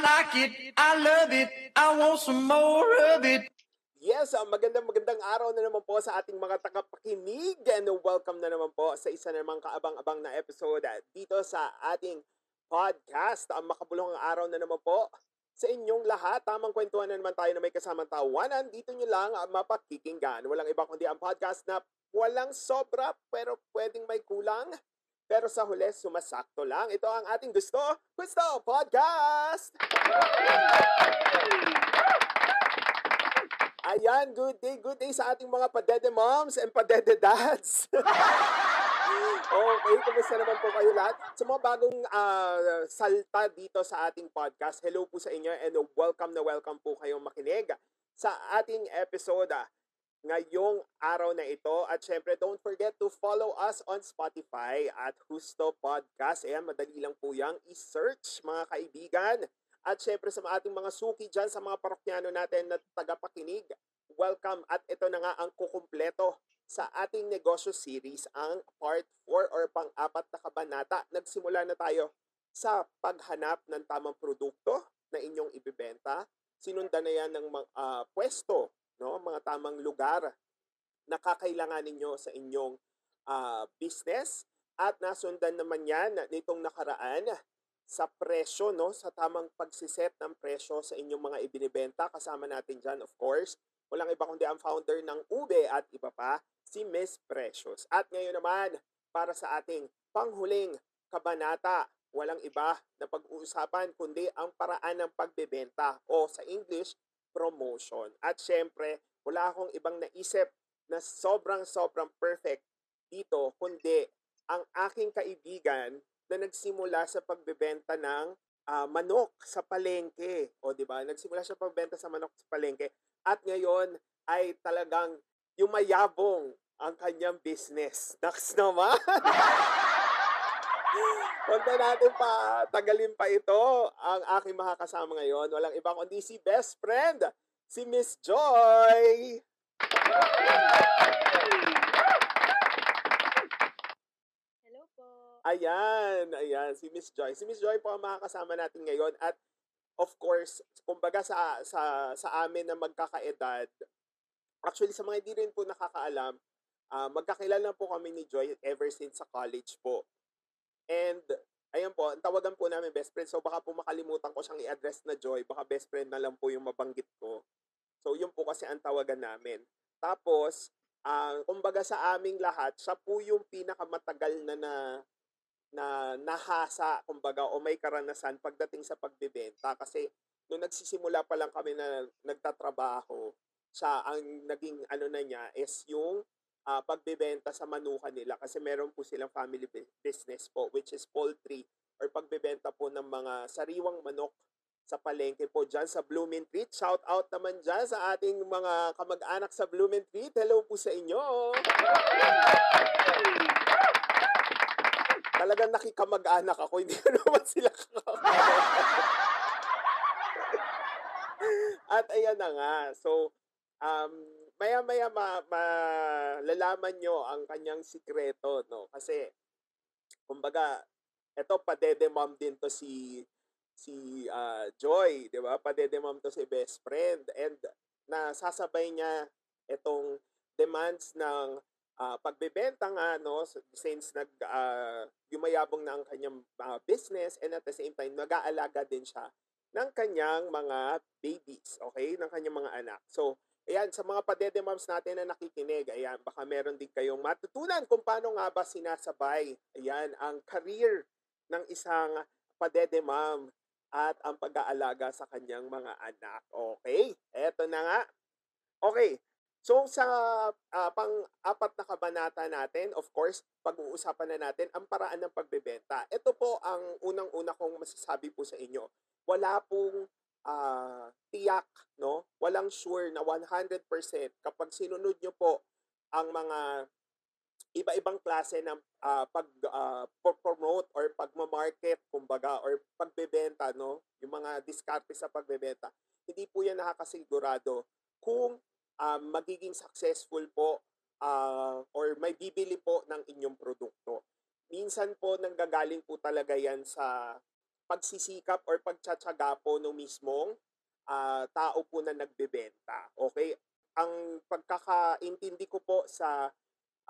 like it, I love it, I want some more of it. Yes, uh, magandang magandang araw na naman po sa ating mga tagapakinig and welcome na naman po sa isa namang kaabang-abang na episode dito sa ating podcast. Ang makabulong araw na naman po sa inyong lahat. Tamang kwentuhan na naman tayo na may kasamang tawanan. Dito nyo lang mapakikinggan. Walang iba kundi ang podcast na walang sobra pero pwedeng may kulang. Pero sa huli, sumasakto lang. Ito ang ating gusto, gusto podcast! Ayan, good day, good day sa ating mga padede moms and padede dads. okay, kumusta naman po kayo lahat? Sa mga bagong uh, salta dito sa ating podcast, hello po sa inyo and welcome na welcome po kayong makinig sa ating episode uh, ngayong araw na ito. At syempre, don't forget to follow us on Spotify at Husto Podcast. Ayan, madali lang po yang i-search mga kaibigan. At syempre sa ating mga suki dyan, sa mga parokyano natin na tagapakinig, welcome. At ito na nga ang kukumpleto sa ating negosyo series, ang part 4 or pang-apat na kabanata. Nagsimula na tayo sa paghanap ng tamang produkto na inyong ibibenta. Sinundan na yan ng uh, pwesto no? Mga tamang lugar na kakailangan ninyo sa inyong uh, business at nasundan naman yan nitong nakaraan sa presyo, no? Sa tamang pagsiset ng presyo sa inyong mga ibinibenta. Kasama natin dyan, of course, walang iba kundi ang founder ng Ube at iba pa, si Miss Precious. At ngayon naman, para sa ating panghuling kabanata, walang iba na pag-uusapan kundi ang paraan ng pagbebenta o sa English, promotion. At syempre, wala akong ibang naisip na sobrang sobrang perfect dito kundi ang aking kaibigan na nagsimula sa pagbebenta ng uh, manok sa palengke. O di ba? Nagsimula siya pagbenta sa manok sa palengke at ngayon ay talagang yumayabong ang kanyang business. Naks naman! Huwag na natin pa tagalin pa ito ang aking makakasama ngayon. Walang ibang kundi si best friend, si Miss Joy. Hello po. Ayan, ayan, si Miss Joy. Si Miss Joy po ang makakasama natin ngayon at of course, kumbaga sa sa sa amin na magkakaedad, actually sa mga hindi rin po nakakaalam, uh, magkakilala po kami ni Joy ever since sa college po. And, ayun po, ang tawagan po namin best friend. So, baka po makalimutan ko siyang i-address na Joy. Baka best friend na lang po yung mabanggit ko. So, yun po kasi ang tawagan namin. Tapos, uh, kumbaga sa aming lahat, siya po yung pinakamatagal na na na nahasa, kumbaga, o may karanasan pagdating sa pagbebenta. Kasi, nung nagsisimula pa lang kami na nagtatrabaho, siya, ang naging ano na niya is yung uh, pagbebenta sa manukan nila kasi meron po silang family business po which is poultry or pagbebenta po ng mga sariwang manok sa palengke po dyan sa Blooming Treat. Shout out naman dyan sa ating mga kamag-anak sa Blooming Treat. Hello po sa inyo! Talagang nakikamag-anak ako, hindi ko naman sila At ayan na nga. So, um, maya-maya ma, malalaman nyo ang kanyang sikreto, no? Kasi, kumbaga, eto padede mom din to si si uh, Joy, 'di ba? Padede mom to si best friend and nasasabay niya itong demands ng uh, pagbebenta nga no since nag uh, yumayabong na ang kanyang uh, business and at the same time nag-aalaga din siya ng kanyang mga babies, okay? Ng kanyang mga anak. So, Ayan, sa mga padede moms natin na nakikinig, ayan, baka meron din kayong matutunan kung paano nga ba sinasabay, ayan, ang career ng isang padede mom at ang pag-aalaga sa kanyang mga anak. Okay? Eto na nga. Okay. So sa uh, pang-apat na kabanata natin, of course, pag-uusapan na natin ang paraan ng pagbebenta. Ito po ang unang-una kong masasabi po sa inyo. Wala pong uh, tiyak, no? Walang sure na 100% kapag sinunod nyo po ang mga iba-ibang klase ng uh, pag uh, promote or pagma-market kumbaga or pagbebenta no yung mga diskarte sa pagbebenta hindi po yan nakakasigurado kung uh, magiging successful po uh, or may bibili po ng inyong produkto minsan po nanggagaling po talaga yan sa pagsisikap or pagtsatsaga po no mismong ah, tao po na nagbebenta. Okay? Ang pagkakaintindi ko po sa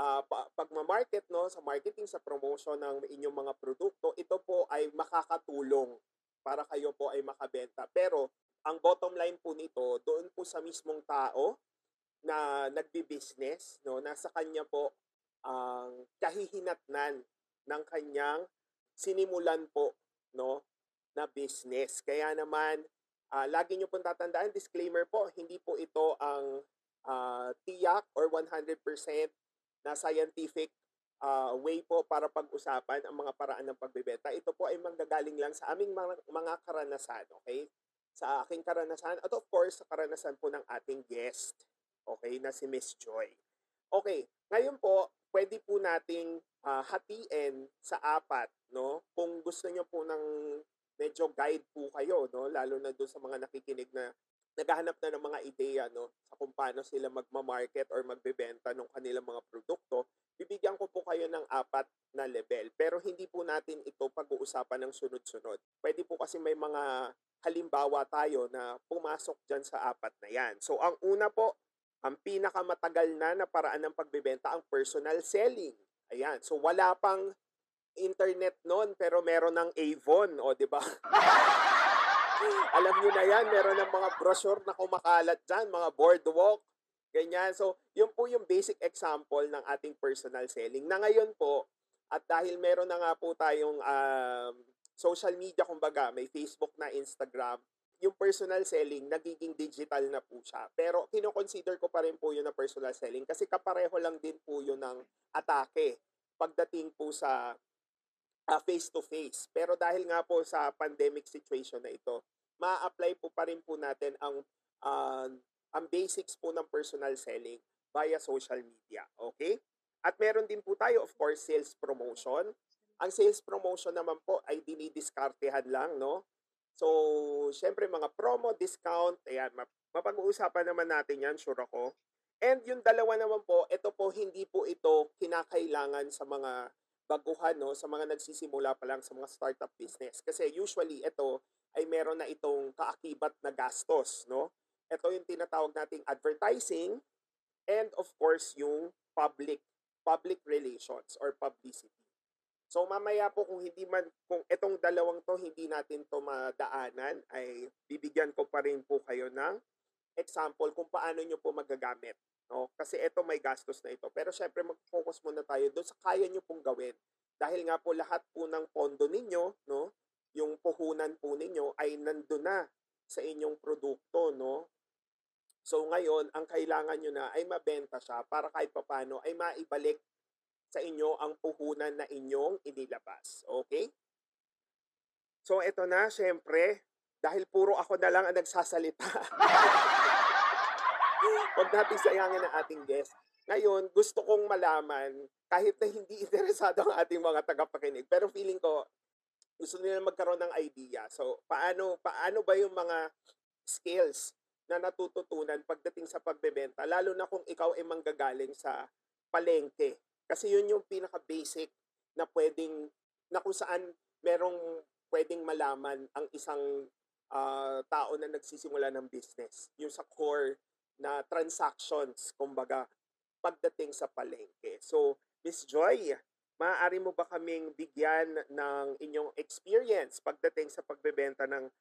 pa- pagmamarket, no, sa marketing, sa promotion ng inyong mga produkto, ito po ay makakatulong para kayo po ay makabenta. Pero ang bottom line po nito, doon po sa mismong tao na nagbi-business, no, nasa kanya po ang kahihinatnan ng kanyang sinimulan po, no, na business. Kaya naman, ah, lagi nyo pong tatandaan, disclaimer po, hindi po ito ang ah, tiyak or 100% na scientific ah, way po para pag-usapan ang mga paraan ng pagbebenta. Ito po ay manggagaling lang sa aming mga, mga karanasan, okay? Sa aking karanasan at of course sa karanasan po ng ating guest, okay, na si Miss Joy. Okay, ngayon po, pwede po nating ah, hatiin sa apat, no? Kung gusto niyo po ng medyo guide po kayo, no? Lalo na doon sa mga nakikinig na naghahanap na ng mga ideya, no? Sa kung paano sila magma-market or magbebenta ng kanilang mga produkto, bibigyan ko po kayo ng apat na level. Pero hindi po natin ito pag-uusapan ng sunod-sunod. Pwede po kasi may mga halimbawa tayo na pumasok dyan sa apat na yan. So, ang una po, ang pinakamatagal na na paraan ng pagbebenta, ang personal selling. Ayan. So, wala pang internet noon, pero meron ng Avon, o, di ba? Alam niyo na yan, meron ng mga brochure na kumakalat dyan, mga boardwalk, ganyan. So, yun po yung basic example ng ating personal selling. Na ngayon po, at dahil meron na nga po tayong um, social media, kumbaga, may Facebook na, Instagram, yung personal selling, nagiging digital na po siya. Pero kinoconsider ko pa rin po yun na personal selling kasi kapareho lang din po yun ng atake pagdating po sa uh, face-to-face. Pero dahil nga po sa pandemic situation na ito, ma-apply po pa rin po natin ang uh, ang basics po ng personal selling via social media. Okay? At meron din po tayo, of course, sales promotion. Ang sales promotion naman po ay dinidiskartehan lang, no? So, syempre mga promo, discount, ayan, mapag-uusapan naman natin yan, sure ako. And yung dalawa naman po, ito po, hindi po ito kinakailangan sa mga baguhan, no, sa mga nagsisimula pa lang sa mga startup business. Kasi usually, ito ay meron na itong kaakibat na gastos, no? Ito yung tinatawag nating advertising and of course yung public public relations or publicity. So mamaya po kung hindi man kung itong dalawang to hindi natin to madaanan ay bibigyan ko pa rin po kayo ng example kung paano nyo po magagamit. No? Kasi ito may gastos na ito. Pero syempre mag-focus muna tayo doon sa kaya nyo pong gawin. Dahil nga po lahat po ng pondo ninyo, no, yung puhunan po ninyo ay nandun na sa inyong produkto, no? So ngayon, ang kailangan nyo na ay mabenta siya para kahit papano ay maibalik sa inyo ang puhunan na inyong inilabas. Okay? So ito na, syempre, dahil puro ako na lang ang nagsasalita. Huwag natin sayangin ang ating guest. Ngayon, gusto kong malaman, kahit na hindi interesado ang ating mga tagapakinig, pero feeling ko, gusto nila magkaroon ng idea. So, paano paano ba yung mga skills na natututunan pagdating sa pagbebenta, lalo na kung ikaw ay manggagaling sa palengke. Kasi yun yung pinaka-basic na pwedeng, na kung saan merong pwedeng malaman ang isang uh, tao na nagsisimula ng business. Yung sa core na transactions, kumbaga, pagdating sa palengke. So, Miss Joy, maaari mo ba kaming bigyan ng inyong experience pagdating sa pagbebenta ng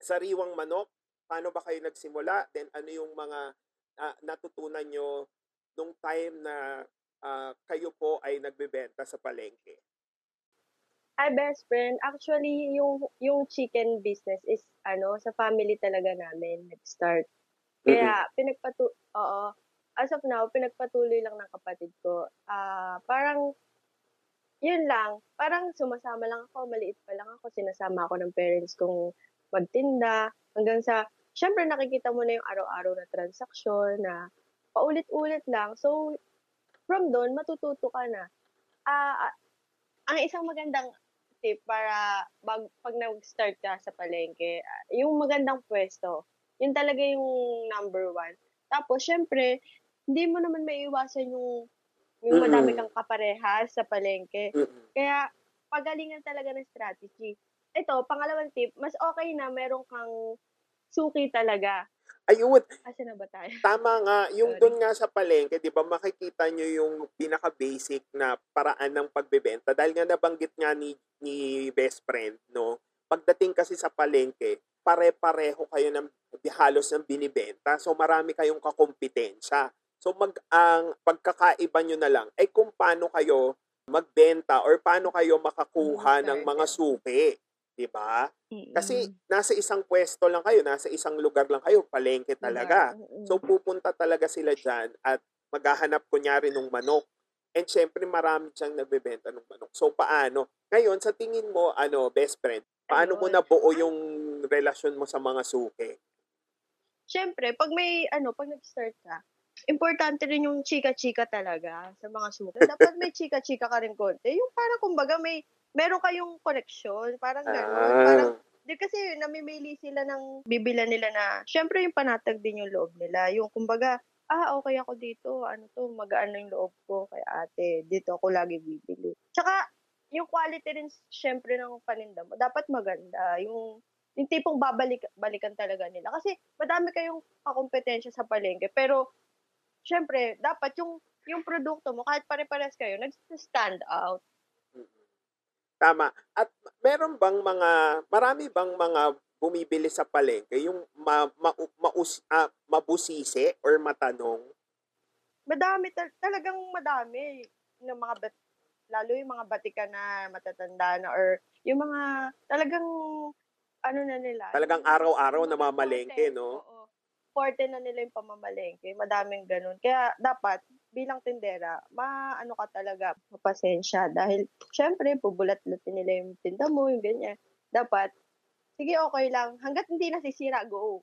sariwang manok? Paano ba kayo nagsimula? Then ano yung mga uh, natutunan nyo nung time na uh, kayo po ay nagbebenta sa palengke? Hi, best friend. Actually, yung yung chicken business is ano, sa family talaga namin nag-start. Kaya pinagpatu oo, as of now pinagpatuloy lang ng kapatid ko. Ah, uh, parang yun lang, parang sumasama lang ako, maliit pa lang ako, sinasama ako ng parents kong magtinda, hanggang sa, syempre nakikita mo na yung araw-araw na transaksyon na paulit-ulit lang. So, from doon, matututo ka na. Ah, uh, ang isang magandang tip para bag, pag nag-start ka sa palengke, uh, yung magandang pwesto, yun talaga yung number one. Tapos, syempre, hindi mo naman maiiwasan yung yung madami kang kaparehas sa palengke. Kaya, pagalingan talaga ng strategy. ito, pangalawang tip, mas okay na meron kang suki talaga. Ayun, Asa na ba tayo? tama nga. Yung doon nga sa palengke, di ba, makikita nyo yung pinaka-basic na paraan ng pagbebenta. Dahil nga nabanggit nga ni, ni best friend, no? Pagdating kasi sa palengke, pare-pareho kayo ng halos ng binibenta. So, marami kayong kakompetensya. So, mag, ang pagkakaiba nyo na lang ay kung paano kayo magbenta or paano kayo makakuha ng mga suki. Di ba? Kasi nasa isang pwesto lang kayo, nasa isang lugar lang kayo, palengke talaga. So pupunta talaga sila dyan at maghahanap kunyari ng manok. And syempre marami siyang nagbebenta ng manok. So paano? Ngayon, sa tingin mo, ano, best friend, paano mo nabuo yung relasyon mo sa mga suki? Siyempre, pag may, ano, pag nag-start ka, importante rin yung chika-chika talaga sa mga suki. Dapat may chika-chika ka rin konti. Yung parang, kumbaga, may, meron kayong connection. Parang gano'n. Parang, Ah, di kasi namimili sila ng bibila nila na, syempre yung panatag din yung loob nila. Yung kumbaga, ah, okay ako dito, ano to, magaan na yung loob ko kay ate, dito ako lagi bibili. Tsaka, yung quality rin, syempre, ng paninda mo, dapat maganda. Yung, yung tipong babalik, balikan talaga nila. Kasi, madami kayong kakompetensya sa palengke, pero, syempre, dapat yung, yung produkto mo, kahit pare-pares kayo, nag-stand out. Tama. At meron bang mga, marami bang mga bumibili sa palengke yung ma, ma, maus, ah, mabusisi or matanong? madami tal- talagang madami ng mga bat- lalo yung mga batika na matatanda na or yung mga talagang ano na nila Talagang araw-araw na mamalengke, no? Oo. Forte na nila yung pamamalengke. Madaming ganun. Kaya dapat bilang tindera, maano ka talaga, mapasensya dahil syempre bubulat-lutin nila yung tinda mo, yung ganyan. Dapat sige okay lang hangga't hindi nasisira go.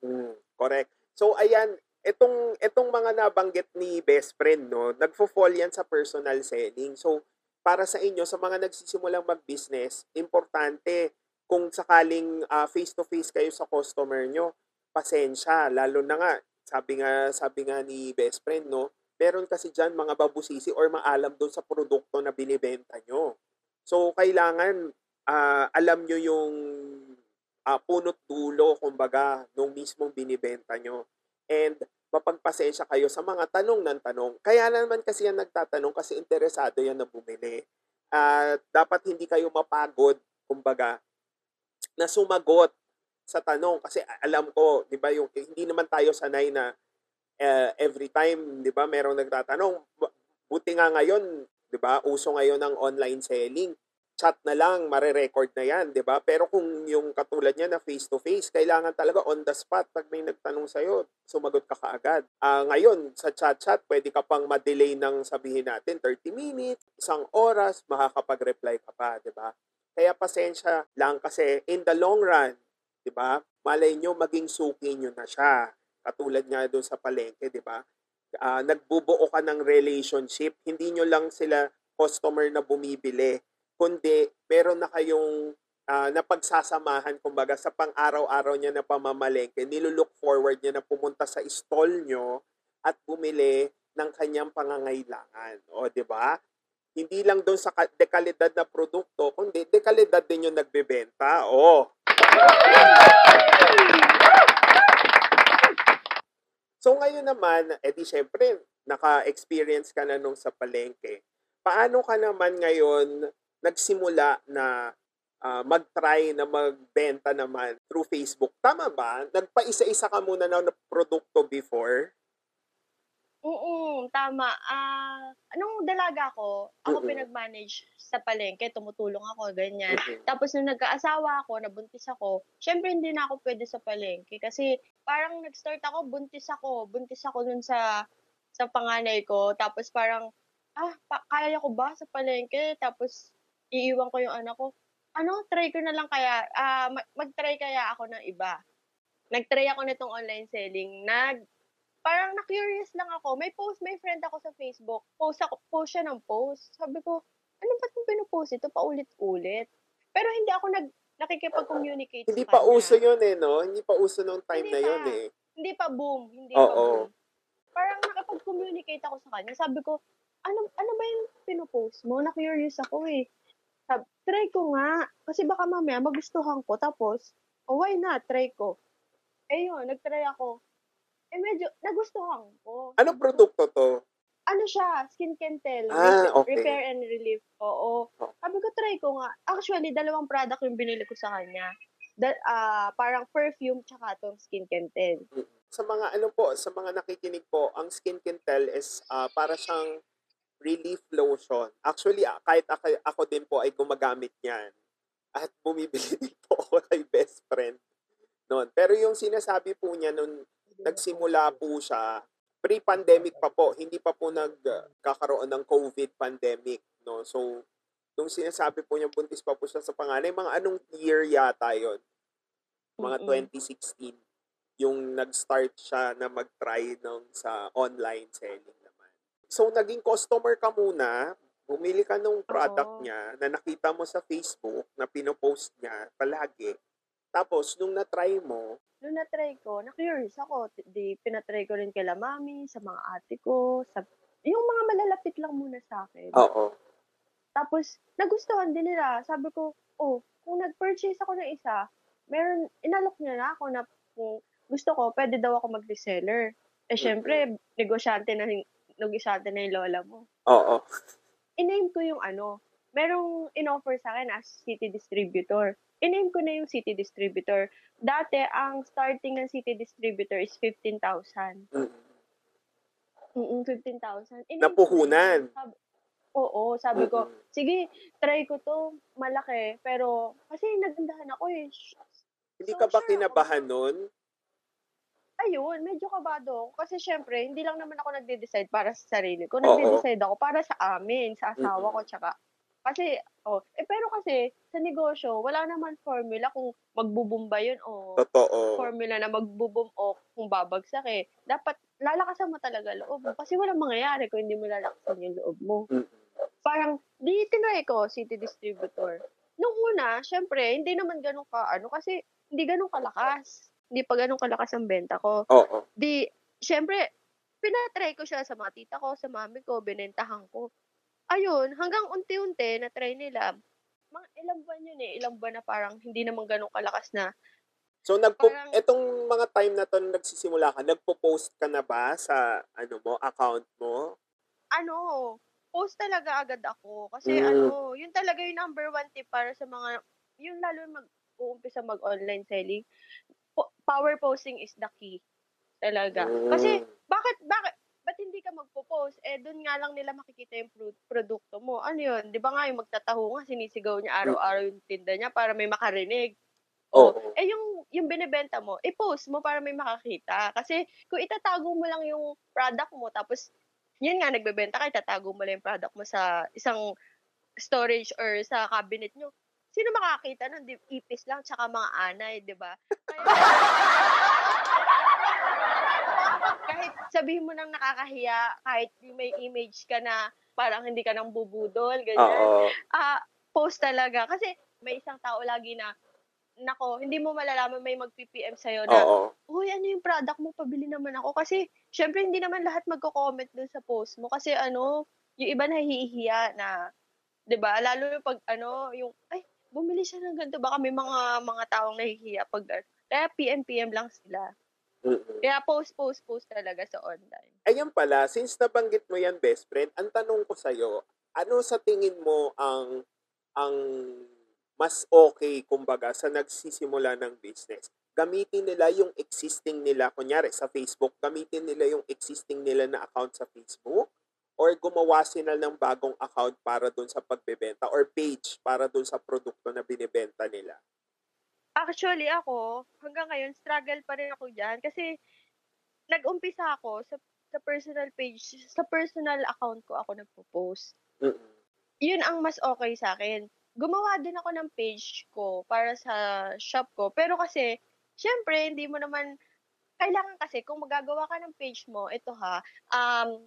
Mm, correct. So ayan, itong itong mga nabanggit ni best friend no, nagfo-fall yan sa personal selling. So para sa inyo sa mga nagsisimulang mag-business, importante kung sakaling ah, face-to-face kayo sa customer nyo, pasensya lalo na nga sabi nga sabi nga ni best friend no, meron kasi diyan mga babusisi or maalam doon sa produkto na binibenta nyo. So kailangan ah, alam nyo yung ah, punot dulo, kumbaga, nung mismong binibenta nyo. And mapagpasensya kayo sa mga tanong ng tanong. Kaya naman kasi yan nagtatanong kasi interesado yan na bumili. At dapat hindi kayo mapagod, kumbaga, na sumagot sa tanong. Kasi alam ko, di ba, yung, hindi naman tayo sanay na eh, every time, di ba, merong nagtatanong. Bu- Buti nga ngayon, di ba, uso ngayon ng online selling chat na lang, mare-record na yan, di ba? Pero kung yung katulad niya na face-to-face, kailangan talaga on the spot pag may nagtanong sa'yo, sumagot ka kaagad. Ah, ngayon, sa chat-chat, pwede ka pang ma-delay ng sabihin natin 30 minutes, isang oras, makakapag-reply ka pa, di ba? Kaya pasensya lang kasi in the long run, di ba? Malay nyo, maging suki nyo na siya. Katulad nga doon sa palengke, di ba? Ah, nagbubuo ka ng relationship. Hindi nyo lang sila customer na bumibili kundi meron na kayong ah, napagsasamahan kumbaga sa pang-araw-araw niya na pamamalengke, nilulook forward niya na pumunta sa stall nyo at bumili ng kanyang pangangailangan. O, di ba? Hindi lang doon sa ka- dekalidad na produkto, kundi dekalidad din yung nagbebenta. O. So ngayon naman, edi syempre, naka-experience ka na nung sa palengke. Paano ka naman ngayon nagsimula na ah, mag-try na magbenta naman through Facebook? Tama ba? Nagpa-isa-isa ka muna ng produkto before? Oo, tama. Ah, nung dalaga ko, ako Mm-mm. pinag-manage sa palengke, tumutulong ako, ganyan. Mhm. Tapos nung nagkaasawa ako, nabuntis ako, syempre hindi na ako pwede sa palengke kasi parang nag-start ako, buntis ako, buntis ako nun sa sa panganay ko. Tapos parang, ah, pa- kaya ko ba sa palengke? Tapos iiwan ko yung anak ko. Ano, try ko na lang kaya, mag- mag-try kaya ako ng iba. Nag-try ako nitong online selling. Nag, parang na-curious lang ako. May post, may friend ako sa Facebook. Post ako, post siya ng post. Sabi ko, ano ba itong pinupost ito? Paulit-ulit. Pero hindi ako nag, nakikipag-communicate Hindi pa kanya. uso yun eh, no? Hindi pa uso nung time Hindi na yun pa. eh. Hindi pa boom. Hindi Oo. pa boom. Parang nakapag-communicate ako sa kanya. Sabi ko, ano, ano ba yung pinupost mo? Na-curious ako eh. Sab try ko nga, kasi baka mamaya magustuhan ko tapos, oh, why not, try ko. Eh yun, nag-try ako. Eh medyo nagustuhan ko. Anong produkto to? Ano siya, Skin Kentel. Ah, okay. Repair and Relief. Oo. Oh. Sabi ko, try ko nga. Actually, dalawang product yung binili ko sa kanya. Da, ah, parang perfume tsaka tong Skin Kentel. Sa mga ano po, sa mga nakikinig po, ang Skin Kentel is ah, para siyang relief lotion. Actually, ah, kahit ako, ako din po ay gumagamit niyan. At bumibili din po ako kay best friend noon. Pero yung sinasabi po niya nung nagsimula po siya, pre-pandemic pa po, hindi pa po nagkakaroon ng COVID pandemic. No? So, nung sinasabi po niya, buntis pa po siya sa panganay, mga anong year yata yon Mga Mm-mm. 2016 yung nag-start siya na mag-try ng sa online selling. So, naging customer ka muna, bumili ka ng product Oo. niya na nakita mo sa Facebook na pinopost niya palagi. Tapos, nung na-try mo, Nung na-try ko, na-curious ako. Di, pinatry ko rin kila mami, sa mga ate ko, sa, yung mga malalapit lang muna sa akin. oo. Tapos, nagustuhan din nila. Sabi ko, oh, kung nag-purchase ako ng isa, meron, inalok niya na ako na kung gusto ko, pwede daw ako mag-reseller. Eh, syempre, negosyante na, negosyante na yung lola mo. Oo. In-name ko yung ano, merong in-offer sa akin as city distributor. In-name ko na yung city distributor. Dati, ang starting ng city distributor is 15,000. Mm. Mm 15,000. In-name ko na Napuhunan. Sabi, oo, sabi ko, Mm-mm. sige, try ko to, malaki. Pero, kasi nagandahan ako eh. Hindi So, ka ba sure ako. kinabahan nun? Ayun, medyo kabado ako. Kasi syempre, hindi lang naman ako nagde-decide para sa sarili ko. Nagde-decide ako para sa amin, sa asawa ko, tsaka kasi, oh, eh pero kasi, sa negosyo, wala naman formula kung magbubumba yun o Totoo. formula na magbubum o kung babagsak eh. Dapat, lalakasan mo talaga loob mo. Kasi walang mangyayari kung hindi mo lalakasan yung loob mo. Mm. Parang, di tinry ko, city distributor. Nung una, syempre, hindi naman ganun ka, ano, kasi hindi ganun kalakas. Hindi pa ganun kalakas ang benta ko. Oo. Di, syempre, pinatry ko siya sa mga tita ko, sa mami ko, binentahan ko. Ayun, hanggang unti-unti, na-try nila. Mga ilang buwan yun eh, ilang buwan na parang hindi naman ganun kalakas na So nagpo Parang- etong mga time na to nagsisimula ka, nagpo-post ka na ba sa ano mo, account mo? ano, post talaga agad ako. Kasi Mm. ano, yun talaga yung number one tip para sa mga, yung lalo mag uumpisa mag-online selling. Po- power posting is the key. Talaga. Kasi, Mm. bakit, bakit, ba't hindi ka magpo-post? Eh, doon nga lang nila makikita yung pro- produkto mo. Ano yun? Di ba nga yung magtataho nga, sinisigaw niya araw-araw yung tinda niya para may makarinig. Oo. Eh, yung, yung binibenta mo, i-post mo para may makakita. Kasi, kung itatago mo lang yung product mo, tapos, yun nga, nagbebenta ka, itatago mo lang yung product mo sa isang storage or sa cabinet nyo, sino makakita nun? Di, ipis lang, tsaka mga anay, di ba? Kahit sabihin mo nang nakakahiya, kahit may image ka na parang hindi ka nang bubudol, ganyan ah post talaga. Kasi may isang tao lagi na, nako, hindi mo malalaman may mag-PPM sa'yo na, Oo. uy, ano yung product mo, pabili naman ako. Kasi, syempre, hindi naman lahat magko-comment dun sa post mo. Kasi, ano, yung iba nahihiya na, 'di ba Lalo yung pag, ano, yung, ay, bumili siya ng ganito. Baka may mga, mga taong nahihiya pag, kaya PM-PM lang sila. Mm-mm. Kaya post, post, post talaga sa online. Ayun pala, since nabanggit mo yan, best friend, ang tanong ko sa'yo, ano sa tingin mo ang ang mas okay, kumbaga, sa nagsisimula ng business? Gamitin nila yung existing nila, kunyari sa Facebook, gamitin nila yung existing nila na account sa Facebook? Or gumawa sila ng bagong account para dun sa pagbebenta? Or page para dun sa produkto na binibenta nila? Actually, ako, hanggang ngayon, struggle pa rin ako dyan. Kasi, nag-umpisa ako sa, sa personal page, sa personal account ko ako nagpo-post. Mm-mm. Yun ang mas okay sa akin. Gumawa din ako ng page ko para sa shop ko. Pero kasi, syempre, hindi mo naman, kailangan kasi, kung magagawa ka ng page mo, ito ha, um,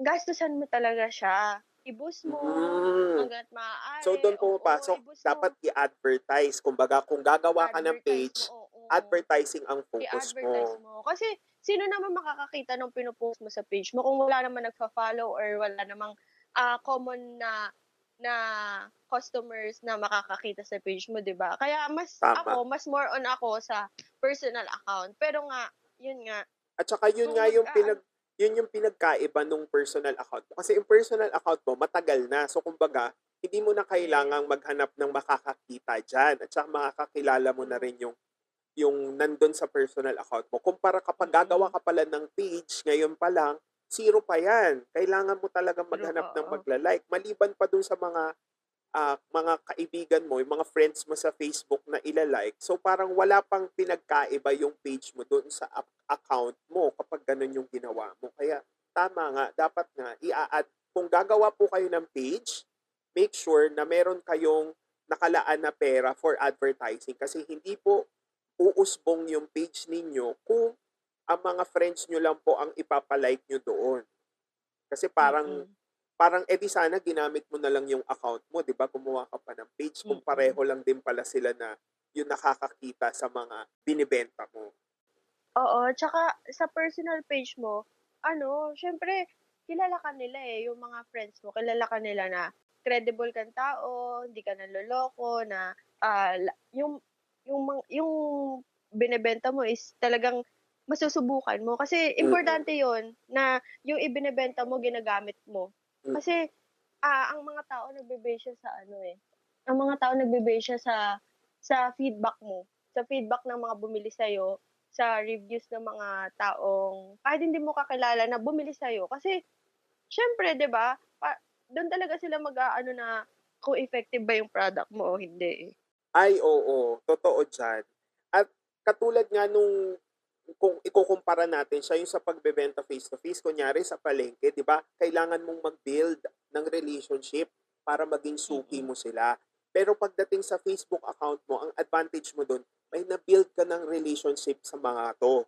gastusan mo talaga siya. I-boost mo Mm. hanggat maaari. So, doon Oo, pumapasok, mo. dapat i-advertise. Kumbaga, kung gagawa ka ng page, mo, oo. advertising ang focus i-advertise mo. mo. Kasi, sino naman makakakita ng pinupost mo sa page mo kung wala naman nagfa-follow or wala namang ah, common na na customers na makakakita sa page mo, 'di ba? Kaya mas Tama. ako, mas more on ako sa personal account. Pero nga, yun nga, At saka yun Kung nga yung pinag yun yung pinagkaiba nung personal account mo. Kasi yung personal account mo, matagal na. So, kumbaga, hindi mo na kailangang maghanap ng makakakita dyan. At saka makakakilala mo na rin yung yung nandun sa personal account mo. Kumpara kapag Mm. gagawa ka pala ng page, ngayon pa lang, zero pa yan. Kailangan mo talagang True, maghanap ng magla-like. Maliban pa dun sa mga ah, mga kaibigan mo, yung mga friends mo sa Facebook na ilalike. So parang wala pang pinagkaiba yung page mo doon sa account mo kapag ganun yung ginawa mo. Kaya tama nga, dapat nga i-add. Kung gagawa po kayo ng page, make sure na meron kayong nakalaan na pera for advertising kasi hindi po uusbong yung page ninyo kung ang mga friends nyo lang po ang ipapalike nyo doon. Kasi parang Mm-mm. Parang edi sana ginamit mo na lang yung account mo, 'di ba? Gumawa ka pa ng page kung pareho lang din pala sila na yung nakakakita sa mga binibenta mo. Oo, tsaka sa personal page mo, ano, syempre, kilala ka nila eh, yung mga friends mo, kilala ka nila na credible kang tao, hindi ka naloloko, na la- yung, yung, yung binebenta mo is talagang masusubukan mo. Kasi importante yon na yung ibinebenta mo, ginagamit mo. Mm. Kasi ah, ang mga tao nagbe-base siya sa ano eh, ang mga tao nagbe-base siya sa sa feedback mo, sa feedback ng mga bumili sa'yo, sa reviews ng mga taong kahit hindi mo kakilala na bumili sa'yo. Kasi, syempre, di ba, doon talaga sila mag-aano na kung effective ba yung product mo o hindi. eh. Ay, oo, totoo dyan. At katulad nga nung kung ikukumpara natin siya yung sa pagbebenta face-to-face, kunyari sa palengke, di ba, kailangan mong mag-build ng relationship para maging suki mo sila. Pero pagdating sa Facebook account mo, ang advantage mo doon, may na-build ka ng relationship sa mga to.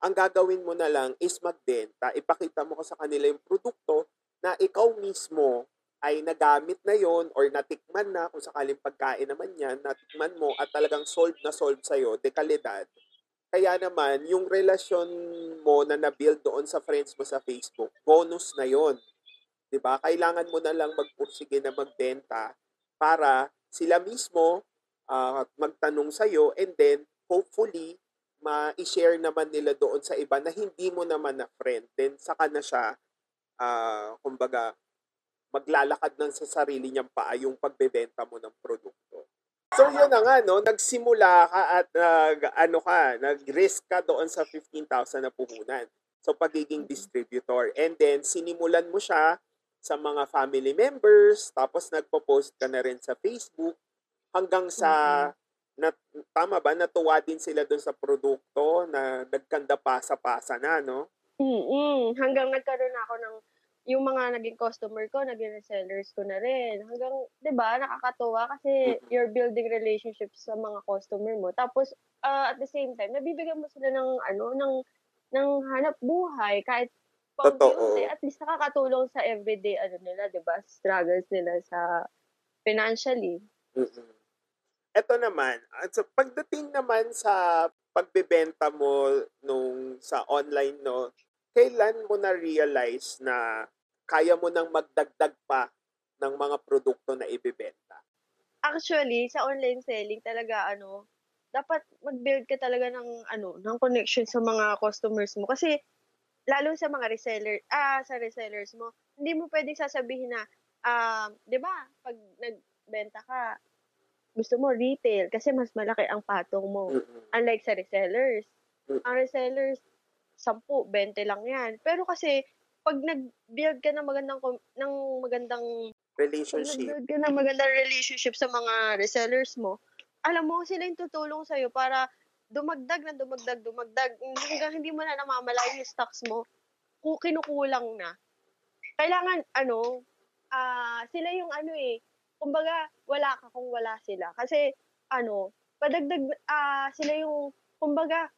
Ang gagawin mo na lang is magbenta, ipakita mo ka sa kanila yung produkto na ikaw mismo ay nagamit na yon or natikman na kung sakaling pagkain naman yan, natikman mo at talagang solved na solved sa'yo, de kalidad. Kaya naman, yung relasyon mo na na-build doon sa friends mo sa Facebook, bonus na yon 'Di ba Kailangan mo na lang magpursige na magbenta para sila mismo ah, magtanong sa'yo and then hopefully ma-share naman nila doon sa iba na hindi mo naman na friend. Then saka na siya, ah, kumbaga, maglalakad ng sa sarili niyang paa yung pagbebenta mo ng produkto. So yun na nga, no? nagsimula ka at nag, ano ka, nag-risk ka doon sa 15,000 na puhunan. So pagiging distributor. And then sinimulan mo siya sa mga family members, tapos nagpo-post ka na rin sa Facebook hanggang sa na, tama ba natuwa din sila doon sa produkto na nagkanda pasa-pasa na, no? Mm-mm. Hanggang nagkaroon ako ng yung mga naging customer ko, naging resellers ko na rin. Hanggang, di ba, nakakatuwa kasi Mm-mm. you're building relationships sa mga customer mo. Tapos, ah, at the same time, nabibigyan mo sila ng, ano, ng, ng hanap buhay kahit paunti-unti. Totoo. At least nakakatulong sa everyday, ano nila, di ba, struggles nila sa financially. mm Ito naman, at sa pagdating naman sa pagbebenta mo nung sa online, no, kailan mo na-realize na kaya mo nang magdagdag pa ng mga produkto na ibebenta? Actually, sa online selling talaga ano, dapat mag-build ka talaga ng ano, ng connection sa mga customers mo kasi lalo sa mga reseller, ah, sa resellers mo, hindi mo pwedeng sasabihin na um, 'di ba, pag nagbenta ka, gusto mo retail kasi mas malaki ang patong mo. Unlike sa resellers. Mm. Ang resellers, 10, 20 lang yan. Pero kasi, pag nag-build ka ng magandang, ng magandang pag Relationship. nag-build ka ng magandang relationship sa mga resellers mo, alam mo, sila yung tutulong sa'yo para dumagdag na dumagdag, dumagdag, hanggang hindi mo na namamalayan yung stocks mo, kung kinukulang na. Kailangan, ano, ah sila yung ano eh, kumbaga, wala ka kung wala sila. Kasi, ano, padagdag, ah sila yung, kumbaga,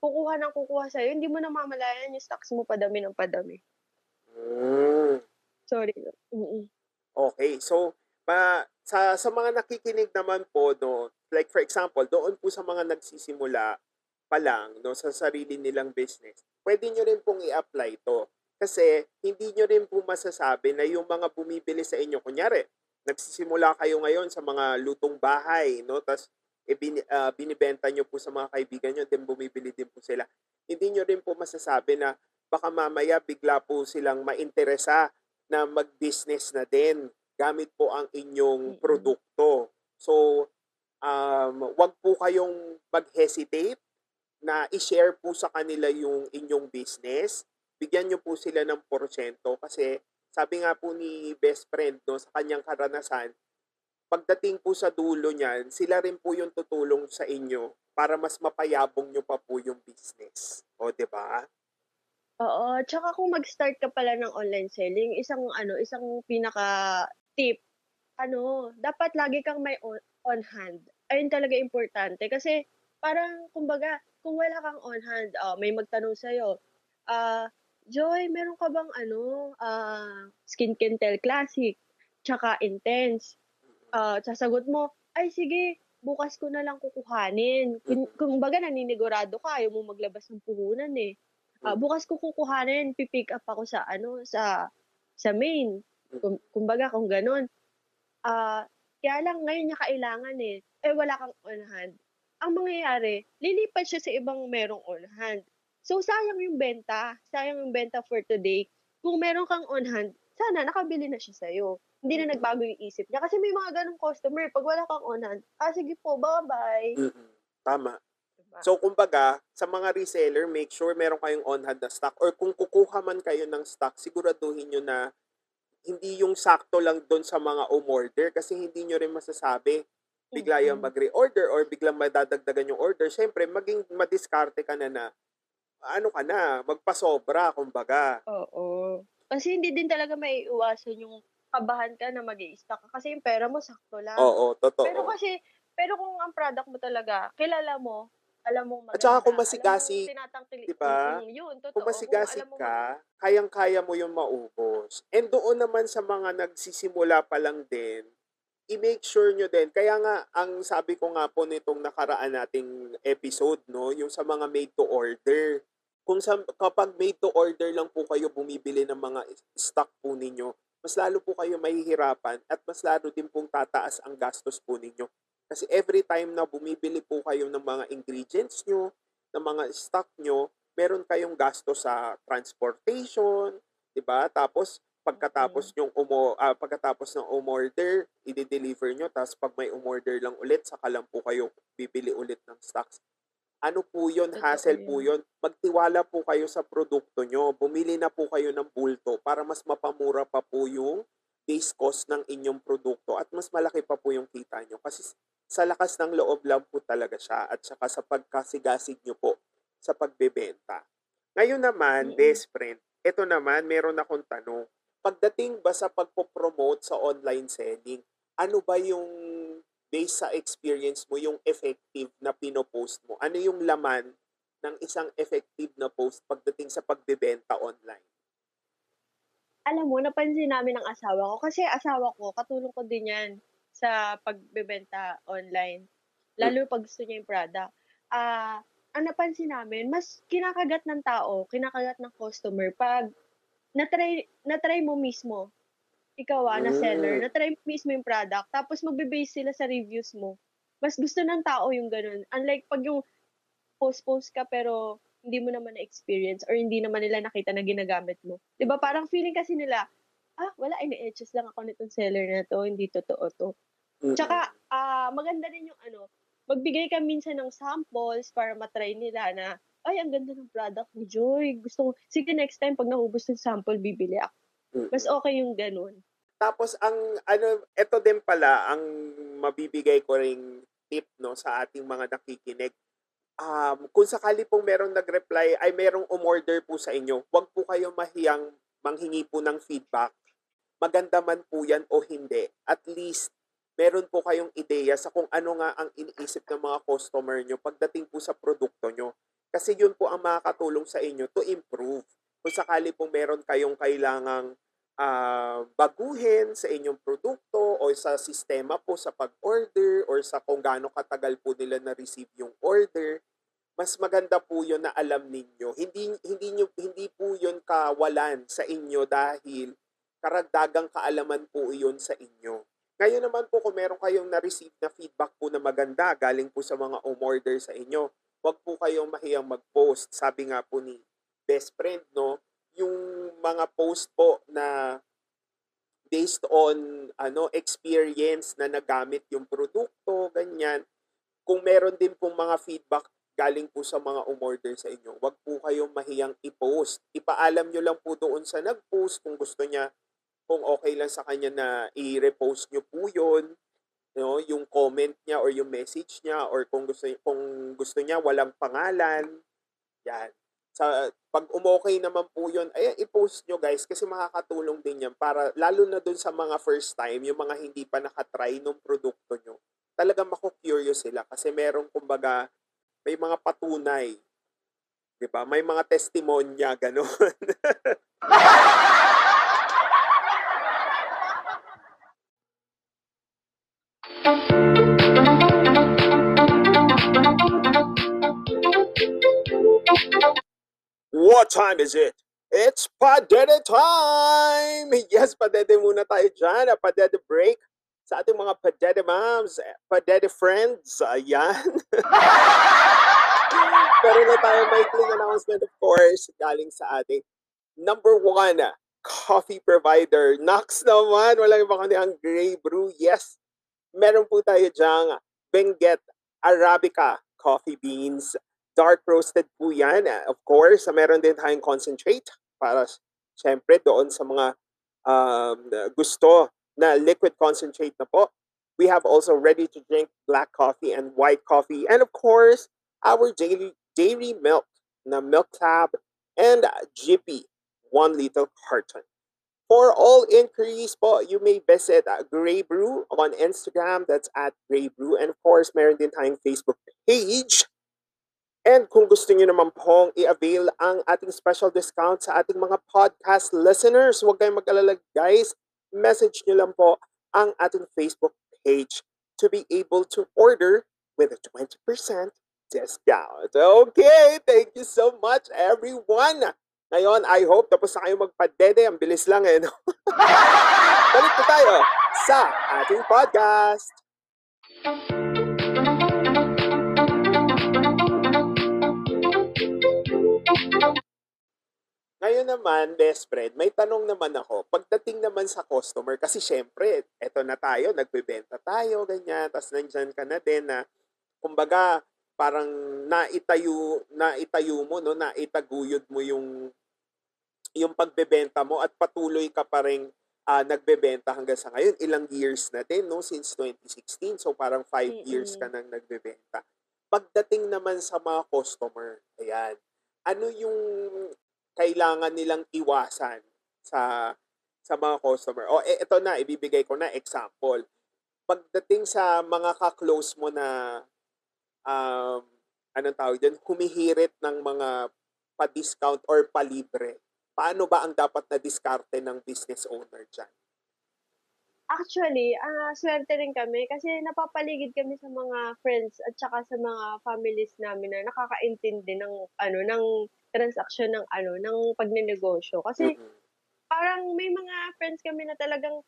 kukuha ng kukuha sa'yo, hindi mo namamalayan yung stocks mo padami ng padami. Mm. Sorry. Mm-mm. Okay, so pa, sa sa mga nakikinig naman po no, like for example, doon po sa mga nagsisimula pa lang no sa sarili nilang business. Pwede nyo rin pong i-apply to. Kasi hindi nyo rin po masasabi na yung mga bumibili sa inyo, kunyari, nagsisimula kayo ngayon sa mga lutong bahay, no? Tapos e bin, ah, binibenta nyo po sa mga kaibigan nyo, then bumibili din po sila. Hindi nyo rin po masasabi na baka mamaya bigla po silang mainteresa na mag-business na din gamit po ang inyong produkto. So, um, wag po kayong mag-hesitate na i-share po sa kanila yung inyong business. Bigyan nyo po sila ng porsyento kasi sabi nga po ni best friend no, sa kanyang karanasan, pagdating po sa dulo niyan, sila rin po yung tutulong sa inyo para mas mapayabong nyo pa po yung business. O, di ba? Oo, tsaka kung mag-start ka pala ng online selling, isang ano, isang pinaka-tip, ano, dapat lagi kang may on, on hand. Ayun talaga importante kasi parang kumbaga, kung wala kang on hand, ah, may magtanong sa'yo, ah, Joy, meron ka bang ano, ah, Skin Kentel Classic, tsaka Intense? Ah, sasagot mo, ay sige, bukas ko na lang kukuhanin. Kung, kumbaga naninigurado ka, ayaw mo maglabas ng puhunan eh. Ah, bukas ko kukuhanin, pipick up ako sa ano, sa sa main. Kum, kumbaga kung ganun. Ah, kaya lang ngayon niya kailangan eh. Eh wala kang on hand. Ang mangyayari, lilipat siya sa ibang merong on hand. So sayang yung benta, sayang yung benta for today. Kung meron kang on hand, sana nakabili na siya sa'yo. Hindi na nagbago yung isip niya. Kasi may mga ganong customer, pag wala kang on hand, ah sige po, bye-bye. Mm-mm. Tama. Diba? So, kumbaga, sa mga reseller, make sure meron kayong on-hand na stock. Or kung kukuha man kayo ng stock, siguraduhin nyo na hindi yung sakto lang doon sa mga umorder kasi hindi nyo rin masasabi bigla yung mag-reorder or biglang madadagdagan yung order. Siyempre, maging madiskarte ka na na ano ka na, magpasobra, kumbaga. Oo. Kasi hindi din talaga may iwasan yung kabahan ka na mag stock ka kasi yung pera mo sakto lang. Oo, totoo. Pero kasi, pero kung ang product mo talaga, kilala mo, alam mong maganda. At saka kung masigasig, di ba? Mm, yun, totoo. kung masigasig mo ka, kayang-kaya mo yung maubos. And doon naman sa mga nagsisimula pa lang din, i-make sure nyo din. Kaya nga, ang sabi ko nga po nitong nakaraan nating episode, no, yung sa mga made to order. Kung sa, kapag made to order lang po kayo bumibili ng mga stock po ninyo, mas lalo po kayo mahihirapan at mas lalo din pong tataas ang gastos po ninyo. Kasi every time na bumibili po kayo ng mga ingredients nyo, ng mga stock nyo, meron kayong gasto sa transportation, 'di ba? Tapos pagkatapos yung umo ah, pagkatapos ng umorder, i-deliver nyo tapos pag may umorder lang ulit saka lang po kayo bibili ulit ng stocks. Ano po 'yon? Hassle po yun. 'yon. Magtiwala po kayo sa produkto nyo. Bumili na po kayo ng bulto para mas mapamura pa po yung base cost ng inyong produkto at mas malaki pa po yung kita nyo. Kasi sa lakas ng loob lang po talaga siya at saka sa pagkasigasig nyo po sa pagbebenta. Ngayon naman, Mm. best friend, ito naman, meron akong tanong. Pagdating ba sa pagpo-promote sa online selling, ano ba yung based sa experience mo, yung effective na pinopost mo? Ano yung laman ng isang effective na post pagdating sa pagbebenta online? Alam mo, napansin namin ng asawa ko. Kasi asawa ko, katulong ko din yan sa pagbebenta online. Lalo pag gusto niya yung product. Ah, ang napansin namin, mas kinakagat ng tao, kinakagat ng customer pag na-try, na-try mo mismo. Ikaw ah, na seller, Mm. na-try mo mismo yung product, tapos magbe-base sila sa reviews mo. Mas gusto ng tao yung ganun. Unlike pag yung post-post ka pero hindi mo naman na-experience or hindi naman nila nakita na ginagamit mo. ba Parang feeling kasi nila, ah, wala, ini-etches lang ako nitong seller na to, hindi totoo to. Mm. Tsaka, ah, maganda din yung ano, magbigay ka minsan ng samples para matry nila na, ay, ang ganda ng product ni Joy. Gusto ko, sige next time pag naubos ng sample, bibili ako. Mm. Mas okay yung ganun. Tapos ang ano, ito din pala ang mabibigay ko ring tip no sa ating mga nakikinig. Um, kung sakali pong merong nag-reply ay merong umorder po sa inyo, huwag po kayo mahiyang manghingi po ng feedback. Maganda man po yan o hindi. At least meron po kayong ideya sa kung ano nga ang iniisip ng mga customer nyo pagdating po sa produkto nyo. Kasi yun po ang makakatulong sa inyo to improve. Kung sakali pong meron kayong kailangang ah, baguhin sa inyong produkto o sa sistema po sa pag-order or sa kung gaano katagal po nila na-receive yung order, mas maganda po yun na alam ninyo. Hindi, hindi, nyo, hindi po yun kawalan sa inyo dahil karagdagang kaalaman po yun sa inyo. Ngayon naman po kung meron kayong na-receive na feedback po na maganda galing po sa mga umorder sa inyo, wag po kayong mahiyang mag-post. Sabi nga po ni best friend, no, yung mga post po na based on ano experience na nagamit yung produkto, ganyan. Kung meron din pong mga feedback galing po sa mga umorder sa inyo, wag po kayong mahiyang i-post. Ipaalam nyo lang po doon sa nag-post kung gusto niya kung okay lang sa kanya na i-repost nyo po yun, no, yung comment niya or yung message niya or kung gusto kung gusto niya walang pangalan. Yan. Sa pag umokay naman po yun, ay i-post nyo guys kasi makakatulong din yan para lalo na dun sa mga first time, yung mga hindi pa nakatry ng produkto nyo. Talagang mako-curious sila kasi merong kumbaga may mga patunay. 'Di ba? May mga testimonya ganun. What time is it? It's padede time! Yes, padede muna tayo dyan. Padede break sa ating mga padede moms, padede friends. Ayan. Pero na tayo maikling announcement of course galing sa ating number one coffee provider. Knox naman, walang iba kundi ang Grey Brew. Yes, meron po tayo dyang Benguet Arabica coffee beans. Dark roasted po yan. Of course, meron din tayong concentrate para syempre doon sa mga um, gusto na liquid concentrate na po. We have also ready to drink black coffee and white coffee. And of course, our daily dairy milk na Milk Tab and Jippy 1 liter carton. For all inquiries po, you may visit uh, Grey Brew on Instagram. That's at Grey Brew. And of course, meron din tayong Facebook page. And kung gusto niyo naman pong i-avail ang ating special discount sa ating mga podcast listeners, huwag kayong mag-alala guys. Message niyo lang po ang ating Facebook page to be able to order with a 20% discount. Okay, thank you so much everyone. Ngayon, I hope tapos na kayo magpadede. Ang bilis lang eh. Balik po tayo sa ating podcast. Ngayon naman, best friend, may tanong naman ako. Pagdating naman sa customer, kasi syempre, eto na tayo, nagbebenta tayo, ganyan, tapos nandyan ka na din na, kumbaga, parang naitayo, naitayo mo, no, naitaguyod mo yung yung pagbebenta mo at patuloy ka pa rin uh, nagbebenta hanggang sa ngayon. Ilang years na din, no? Since 2016. So, parang 5 Mm-mm. years ka nang nagbebenta. Pagdating naman sa mga customer, ayan, ano yung kailangan nilang iwasan sa sa mga customer? O, eh, ito na, ibibigay ko na example. Pagdating sa mga ka-close mo na um, anong tawag dyan, humihirit ng mga pa-discount or palibre paano ba ang dapat na diskarte ng business owner dyan? Actually, ah swerte rin kami kasi napapaligid kami sa mga friends at saka sa mga families namin na nakakaintindi ng ano ng transaction ng ano ng pagnenegosyo. Kasi Mm-mm. parang may mga friends kami na talagang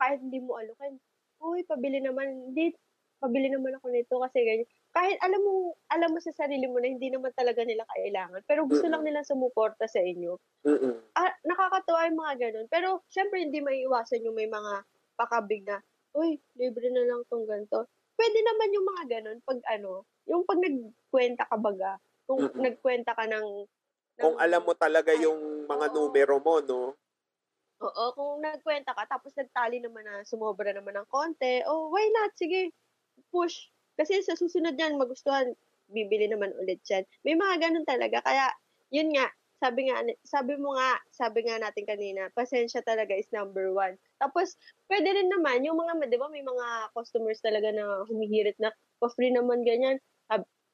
kahit hindi mo alukin, uy, pabili naman, hindi, pabili naman ako nito kasi ganyan. Kahit alam mo, alam mo sa sarili mo na hindi naman talaga nila kailangan, pero gusto lang Mm-mm. nila sumuporta sa inyo. Mm-mm. Ah, nakakatuwa yung mga ganun. Pero, syempre, hindi maiiwasan yung may mga pakabig na, uy, libre na lang tong ganito. Pwede naman yung mga ganun pag ano, yung pag nagkwenta ka baga, kung Mm-mm. nagkwenta ka ng, Kung ng alam mo talaga yung mga numero mo, no? Oo, kung nagkwenta ka, tapos nagtali naman na sumobra naman ng konti, oh, why not? Sige, push. Kasi sa susunod yan, magustuhan, bibili naman ulit yan. May mga ganun talaga. Kaya, yun nga, sabi nga, sabi mo nga, sabi nga natin kanina, pasensya talaga is number one. Tapos, pwede rin naman, yung mga, di ba, may mga customers talaga na humihirit na, pa-free naman ganyan.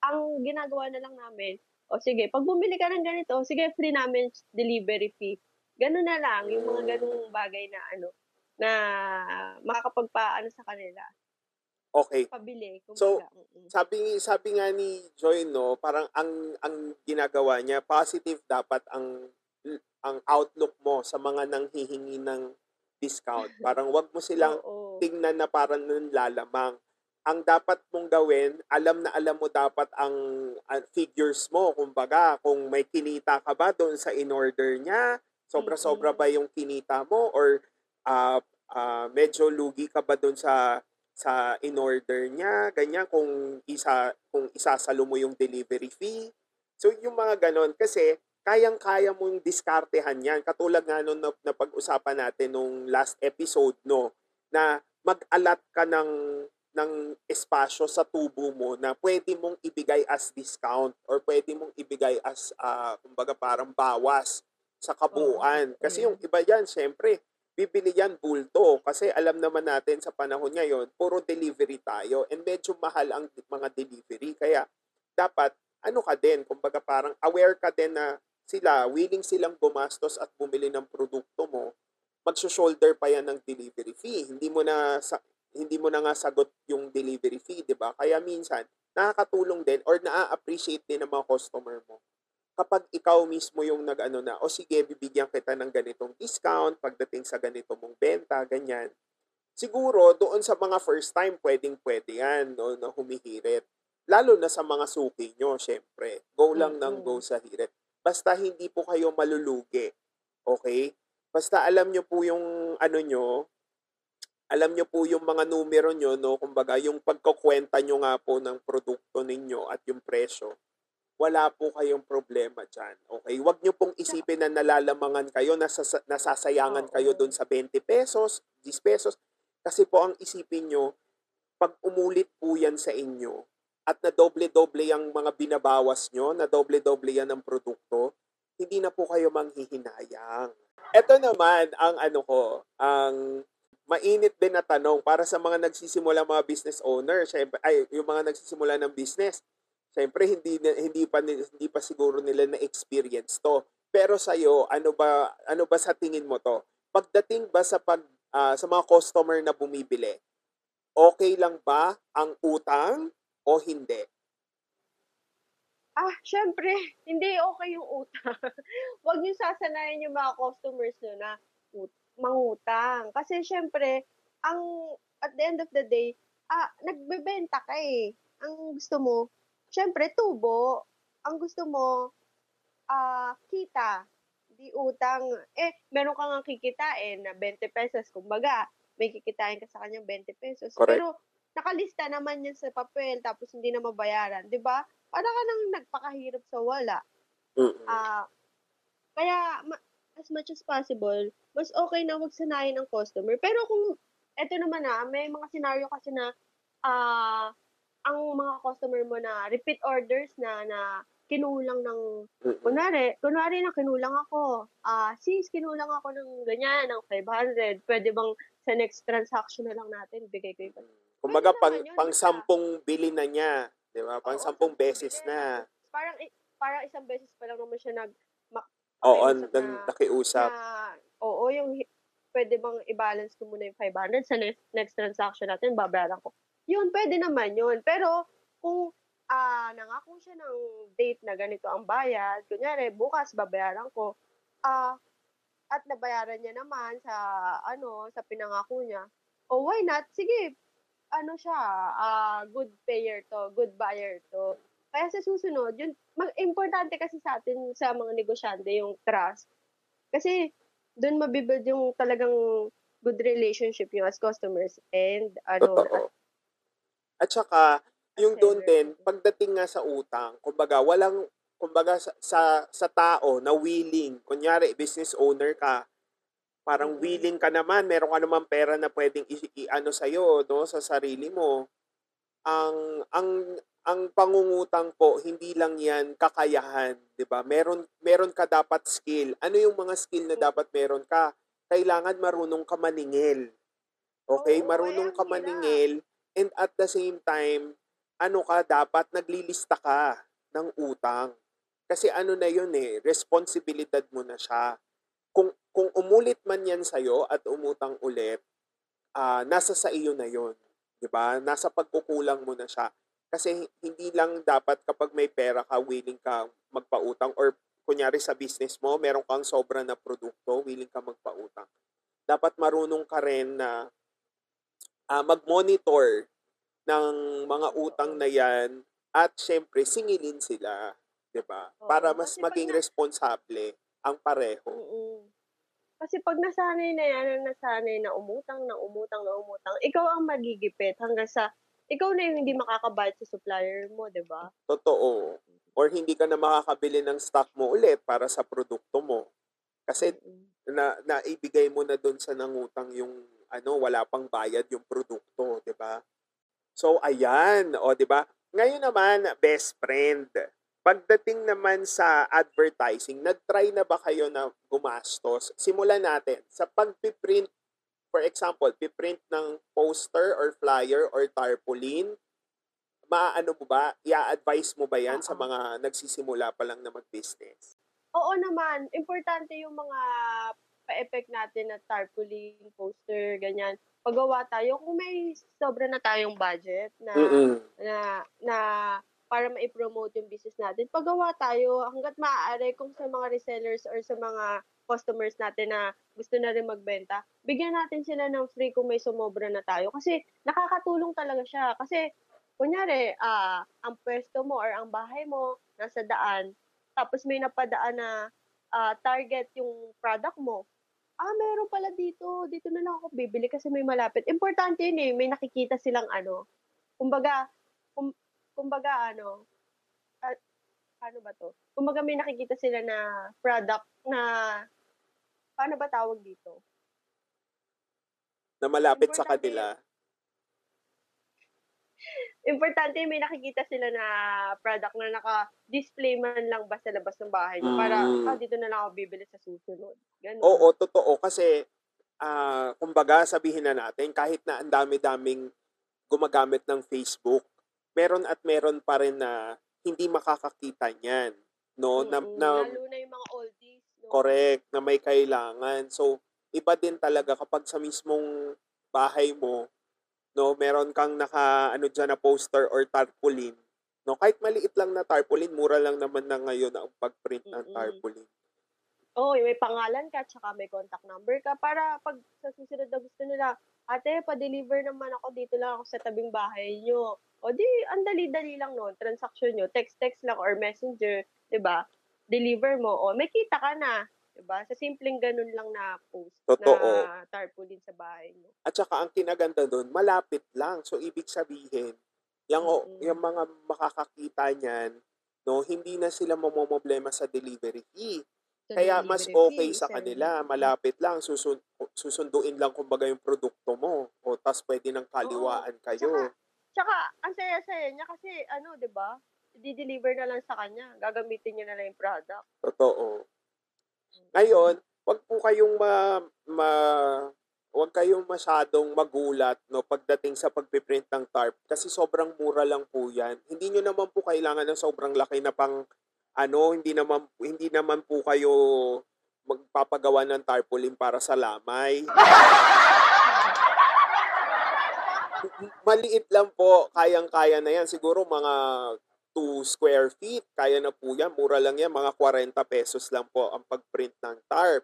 Ang ginagawa na lang namin, o sige, pag bumili ka ng ganito, sige, free namin delivery fee. Ganun na lang, yung mga ganung bagay na ano, na makakapagpaano sa kanila. Okay. Pabili, So, kumbaga. mm-mm. Sabi sabi nga ni Joy no, parang ang ang ginagawa niya positive dapat ang ang outlook mo sa mga nanghihingi ng discount. Parang wag mo silang Oo. tingnan na parang nanlalamang. Ang dapat mong gawin, alam na alam mo dapat ang ah, figures mo. Kumbaga, kung may kinita ka ba doon sa in-order niya, sobra-sobra ba yung kinita mo or ah, ah, medyo lugi ka ba doon sa sa in-order niya, ganyan kung isa kung isasalo mo yung delivery fee. So yung mga ganon kasi kayang-kaya mong diskartehan yan. Katulad nga nung na, napag-usapan natin nung last episode, no, na mag-alat ka ng, ng espasyo sa tubo mo na pwede mong ibigay as discount or pwede mong ibigay as, ah, kumbaga parang bawas sa kabuuan. Kasi mm. yung iba yan, syempre, bibili yan bulto. Kasi alam naman natin sa panahon ngayon, puro delivery tayo and medyo mahal ang mga delivery. Kaya dapat ano ka din, kumbaga parang aware ka din na sila, willing silang gumastos at bumili ng produkto mo, magso-shoulder pa yan ng delivery fee. Hindi mo na sa, hindi mo na nga sagot yung delivery fee, 'di ba? Kaya minsan nakakatulong din or naa-appreciate din ng mga customer mo kapag ikaw mismo yung nag-ano na, o sige, bibigyan kita ng ganitong discount pagdating sa ganito mong benta, ganyan. Siguro, doon sa mga first time, pwedeng pwede yan, no, na humihirit. Lalo na sa mga suki nyo, syempre. Go lang ng go sa hirit. Basta hindi po kayo malulugi. Okay? Basta alam nyo po yung ano nyo, alam nyo po yung mga numero nyo, no? Kumbaga, yung pagkukwenta nyo nga po ng produkto ninyo at yung presyo, wala po kayong problema dyan. Okay? Huwag nyo pong isipin na nalalamangan kayo, nasasa- nasasayangan kayo Oo. doon sa 20 pesos, 10 pesos. Kasi po ang isipin nyo, pag umulit po yan sa inyo, at na doble-doble yung mga binabawas nyo, na doble-doble yan ng produkto, hindi na po kayo manghihinayang. Ito naman ang ano ko, ang mainit din na tanong para sa mga nagsisimula mga business owner, syempre, ay yung mga nagsisimula ng business. Syempre hindi hindi pa hindi pa siguro nila na experience to. Pero sa iyo, ano ba ano ba sa tingin mo to? Pagdating ba sa pag ah, sa mga customer na bumibili, okay lang ba ang utang o hindi? Ah, syempre, hindi okay yung utang. Huwag niyo sasanayin yung mga customers niyo na mangutang. Kasi syempre, ang at the end of the day, ah, nagbebenta ka eh. Ang gusto mo, syempre, tubo. Ang gusto mo, ah, kita. Di utang. Eh, meron ka nga kikitain na 20 pesos. Kumbaga, may kikitain ka sa kanya 20 pesos. Correct. Pero, nakalista naman yan sa papel tapos hindi na mabayaran. Di ba? Para ka nang nagpakahirap sa wala. Ah, kaya ma- as much as possible, mas okay na wag sanayin ang customer. Pero kung eto naman na, may mga scenario kasi na ah ang mga customer mo na repeat orders na na kinulang ng kunwari, kunwari na kinulang ako. Ah, sis, kinulang ako ng ganyan, ng 500. Pwede bang sa next transaction na lang natin bigay ko yung Kumbaga Pwede pang yun, pang sampung bili na niya, 'di ba? Pang Oo, sampung beses na. parang parang isang beses pa lang naman siya nag Oo, pakiusap na, na- nakiusap. na oo, yung pwede bang i-balance ko muna yung 500 sa next, next transaction natin, babayaran ko. Yun, pwede naman yun. Pero kung ah nangako siya ng date na ganito ang bayad, kunyari, bukas babayaran ko, ah at nabayaran niya naman sa ano sa pinangako niya. Oh, why not? Sige, ano siya, ah good payer to, good buyer to. Kaya sa susunod, yun, mag, importante kasi sa atin, sa mga negosyante, yung trust. Kasi, doon mabibuild yung talagang good relationship yung as customers and ano, Totoo. At saka, yung doon din, pagdating nga sa utang, kumbaga, walang, kumbaga, sa, sa, sa tao na willing, kunyari, business owner ka, parang willing ka naman, meron ka naman pera na pwedeng i, i- ano sa'yo, no, sa sarili mo. Ang, ang, ang pangungutang po, hindi lang yan kakayahan, di ba? Meron, meron ka dapat skill. Ano yung mga skill na Mm. dapat meron ka? Kailangan marunong ka maningil. Okay? Marunong ka maningil and at the same time, ano ka, dapat naglilista ka ng utang. Kasi ano na yun eh, responsibilidad mo na siya. Kung, kung umulit man yan sa'yo at umutang ulit, ah nasa sa iyo na yun. 'di ba Nasa pagkukulang mo na siya. Kasi hindi lang dapat kapag may pera ka, willing ka magpautang or kunyari sa business mo, meron kang sobra na produkto, willing ka magpautang. dapat marunong ka rin na ah, mag-monitor ng mga utang na yan at syempre singilin sila, 'di ba? Para mas maging na- responsable ang pareho. Kasi pag nasanay na yan, na nasanay na umutang, na umutang, na umutang, ikaw ang magigipit hanggang sa ikaw na yung hindi makakabayad sa supplier mo, di ba? Totoo. Or hindi ka na makakabili ng stock mo ulit para sa produkto mo. Kasi na naibigay mo na doon sa nangutang yung ano, wala pang bayad yung produkto, 'di ba? So ayan, o 'di ba? Ngayon naman, best friend. Pagdating naman sa advertising, nag-try na ba kayo na gumastos? Simulan natin sa pagpiprint, for example, piprint ng poster or flyer or tarpaulin. Maaano mo ba? I-advise mo ba yan sa Oo. mga nagsisimula pa lang na mag-business? Oo naman, importante yung mga pa-effect natin na tarpaulin, poster, ganyan. Paggawa tayo, kung may sobra na tayong budget na Mm-mm. na na para ma-promote yung business natin, paggawa tayo hangga't maaari kung sa mga resellers or sa mga customers natin na gusto na rin magbenta, bigyan natin sila ng free kung may sumobra na tayo. Kasi nakakatulong talaga siya. Kasi, kunyari, ah, ang pwesto mo or ang bahay mo nasa daan, tapos may napadaan na ah, target yung product mo, ah, meron pala dito, dito na lang ako bibili kasi may malapit. Importante yun eh, may nakikita silang ano, kumbaga, kum, kumbaga ano, ah, paano ba to? Kumbaga may nakikita sila na product na, paano ba tawag dito? Na malapit sa Importante kanila. Importante may nakikita sila na product na naka-display man lang ba sa labas ng bahay nyo para, Mm. ah, dito na lang ako bibili sa susunod. Ganun. Oo, totoo. Kasi, ah, kumbaga, sabihin na natin, kahit na ang dami-daming gumagamit ng Facebook, meron at meron pa rin na hindi makakakita niyan. No? Na, na, Lalo na yung mga oldies. No? correct, na may kailangan. So, iba din talaga kapag sa mismong bahay mo, no, meron kang naka, ano dyan na poster or tarpaulin. No, kahit maliit lang na tarpaulin, mura lang naman na ngayon ang pag-print ng tarpaulin. Oo, may pangalan ka, tsaka may contact number ka para pag sa susunod na gusto nila, ate, pa-deliver naman ako dito lang ako sa tabing bahay nyo. O di, ang dali-dali lang noon, transaction nyo, text-text lang or messenger, 'di ba? Deliver mo, o may kita ka na, 'di ba? Sa simpleng ganun lang na post Totoo. na tarpaulin sa bahay mo. At saka ang kinaganda doon, malapit lang. So ibig sabihin, yung, Mm-mm. yung mga makakakita niyan, no, hindi na sila mamomblema sa delivery fee. Sa Kaya mas okay sa kanila, malapit lang, susun, susunduin lang kumbaga yung produkto mo. O tas pwede ng kaliwaan kayo. Tsaka, tsaka ang saya-saya niya kasi ano, 'di ba? I-deliver na lang sa kanya. Gagamitin niya na lang yung product. Totoo. Ngayon, wag po kayong ma, ma wag kayong masyadong magulat no pagdating sa pagpiprint ng tarp kasi sobrang mura lang po 'yan. Hindi nyo naman po kailangan ng sobrang laki na pang ano, hindi naman hindi naman po kayo magpapagawa ng tarpaulin para sa lamay. Maliit lang po, kayang-kaya na yan. Siguro mga 2 square feet, kaya na po yan. Mura lang yan, mga 40 pesos lang po ang pagprint ng tarp.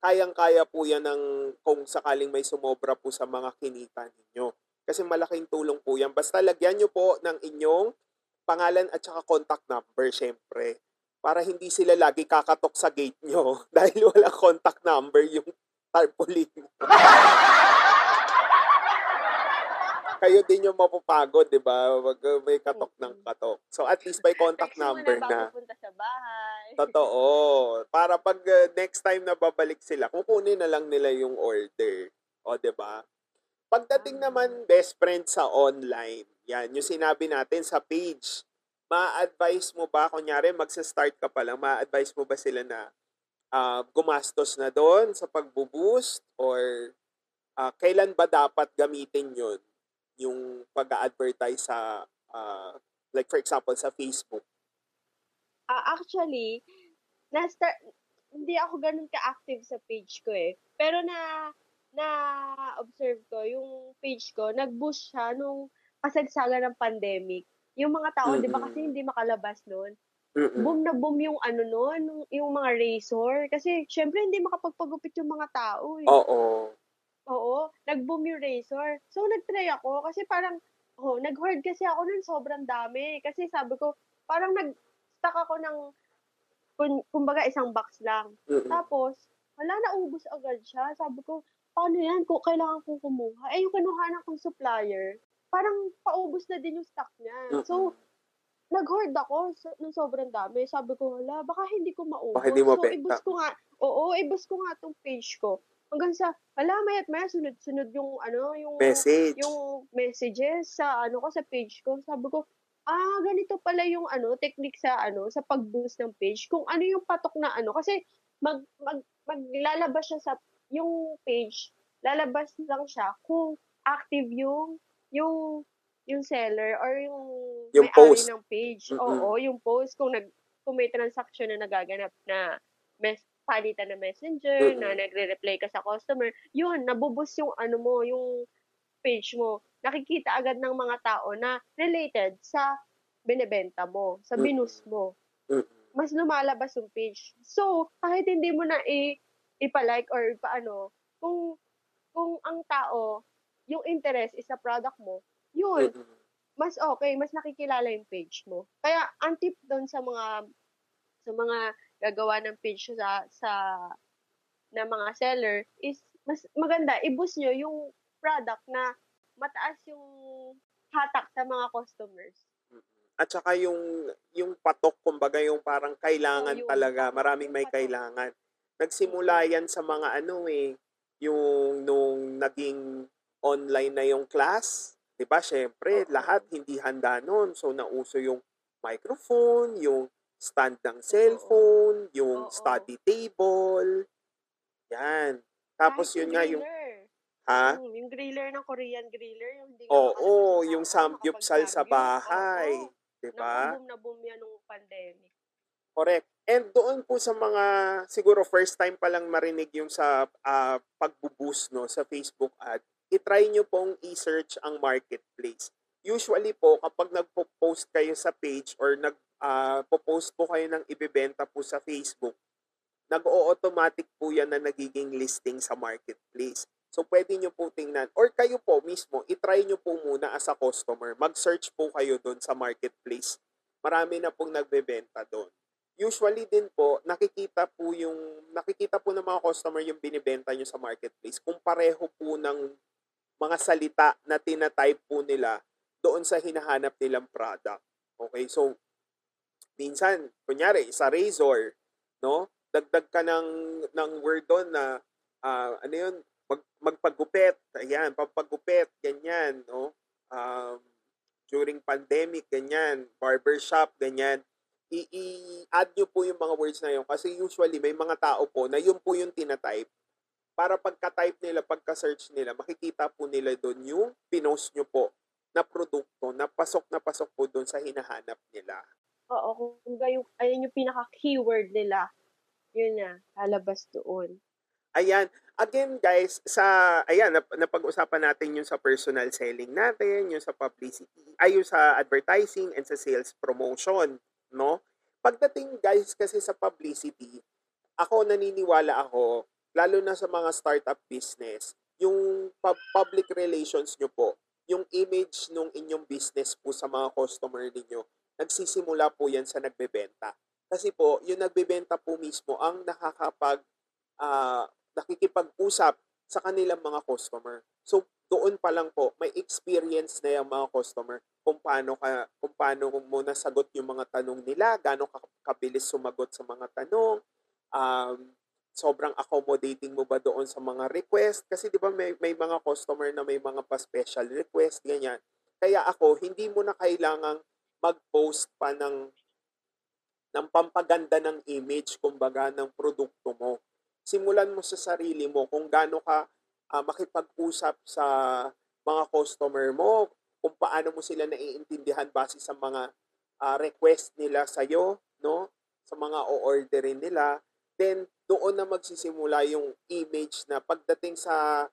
Kayang-kaya po yan ng kung sakaling may sumobra po sa mga kinita ninyo. Kasi malaking tulong po yan. Basta lagyan nyo po ng inyong pangalan at saka contact number, syempre. Para hindi sila lagi kakatok sa gate nyo dahil wala contact number yung tarpaulin. Kayo din yung mapapagod, di ba? Uh, may katok ng katok. So at least may contact Text number na punta sa bahay. Totoo. Para pag uh, next time na babalik sila, kukunin na lang nila yung order. O, di ba? Pagdating naman best friend sa online, yan, yung sinabi natin sa page, ma-advise mo ba, kunyari magsa-start ka pa lang, ma-advise mo ba sila na ah, gumastos na doon sa pagbo-boost or ah, kailan ba dapat gamitin yun? Yung pag-advertise sa, ah, like for example, sa Facebook. Ah, actually, na-start, hindi ako ganun ka-active sa page ko eh. Pero na, na-observe ko, yung page ko, nag-boost siya nung kasagsagan ng pandemic. Yung mga tao, di ba kasi hindi makalabas noon. Mm. boom na boom yung ano nung- yung mga razor. Kasi, syempre, hindi makapagpagupit yung mga tao eh. Oo. Oo, nag-boom yung razor. So, nag-try ako kasi parang, oh, nag-hoard kasi ako nun sobrang dami. Kasi sabi ko, parang nag-stack ako ng, kun, kumbaga isang box lang. Mm. Tapos, wala na, ubus agad siya. Sabi ko, paano yan? Kung kailangan kong kumuha. Eh, yung kinuha kong supplier, parang paubos na din yung stock niya. So, nag-hoard ako so, ng sobrang dami. Sabi ko, wala, baka hindi ko maubos. Baka hindi so, mabenta. ibus ko nga, oo, ibus ko nga tong page ko. Hanggang sa, wala, mayat maya, sunod-sunod yung, ano, yung, Message. yung messages sa, ano ko, sa page ko. Sabi ko, ah, ganito pala yung, ano, technique sa, ano, sa pag-boost ng page. Kung ano yung patok na, ano, kasi, mag, mag, maglalabas siya sa, yung page, lalabas lang siya kung active yung, yung, yung seller or yung, Yung may-ari post. ng page. Mm-mm. Oo, yung post kung nag kung may transaction na nagaganap na mes palitan na messenger, Mm-mm. na nagre-reply ka sa customer, yun, nabubus yung ano mo, yung page mo. Nakikita agad ng mga tao na related sa binebenta mo, sa binus mo. Mas lumalabas yung page. So, kahit hindi mo na i ipa-like or paano, kung kung ang tao, yung interest is sa product mo, yun, mas okay, mas nakikilala yung page mo. Kaya ang tip doon sa mga sa mga gagawa ng page sa sa na mga seller is mas maganda i-boost nyo yung product na mataas yung hatak sa mga customers. At saka yung yung patok kumbaga yung parang kailangan yung talaga, maraming may patok. kailangan. Nagsimula yan sa mga ano eh, yung nung naging online na yung class, 'di ba? Syempre, lahat hindi handa noon. So nauso yung microphone, yung stand ng cellphone, yung Oo. study table. Yan. Tapos Kahit yun nga yung griller. ha? Yung griller ng Korean griller, yung hindi Oo, makakapag- yung samgyupsal sa bahay. 'di ba? Na-boom na boom yan nung pandemic. Correct. And doon po sa mga siguro first time pa lang marinig yung sa ah, pagbo-boost no sa Facebook ad, i-try nyo pong i-search ang marketplace. Usually po kapag nagpo-post kayo sa page or nag ah, po-post po kayo ng ibebenta po sa Facebook, nag-o-automatic po yan na nagiging listing sa marketplace. So pwede nyo po tingnan or kayo po mismo, i-try nyo po muna as a customer. Mag-search po kayo doon sa marketplace. Marami na pong nagbebenta doon usually din po, nakikita po yung, nakikita po ng mga customer yung binibenta nyo sa marketplace kung pareho po ng mga salita na tinatype po nila doon sa hinahanap nilang product. Okay, so, minsan, kunyari, sa razor, no, dagdag ka ng, ng word doon na, ah, ano yun, mag, magpagupit, ayan, pampagupit, ganyan, no, um, during pandemic, ganyan, barbershop, ganyan, i-add nyo po yung mga words na yun kasi usually may mga tao po na yun po yung tinatype. Para pagka-type nila, pagka-search nila, makikita po nila doon yung pinost nyo po na produkto na pasok na pasok po doon sa hinahanap nila. Oo, kung yung, ayun yung pinaka-keyword nila, yun na, lalabas doon. Ayan. Again, guys, sa, ayan, nap- napag-usapan natin yung sa personal selling natin, yung sa publicity, ay yung sa advertising and sa sales promotion, no? Pagdating, guys, kasi sa publicity, ako naniniwala ako, lalo na sa mga startup business, yung pub- public relations nyo po, yung image nung inyong business po sa mga customer ninyo, nagsisimula po yan sa nagbebenta. Kasi po, yung nagbebenta po mismo ang nakakapag ah, nakikipag-usap sa kanilang mga customer. So, doon pa lang po, may experience na yung mga customer kung paano, ka, kung paano mo nasagot yung mga tanong nila, gaano ka kabilis sumagot sa mga tanong, um, sobrang accommodating mo ba doon sa mga request? Kasi di ba may, may mga customer na may mga pa-special request, ganyan. Kaya ako, hindi mo na kailangang mag-post pa ng ng pampaganda ng image, kumbaga, ng produkto mo simulan mo sa sarili mo kung gaano ka ah, makipag-usap sa mga customer mo, kung paano mo sila naiintindihan base sa mga ah, request nila sa iyo, no? Sa mga o-orderin nila, then doon na magsisimula yung image na pagdating sa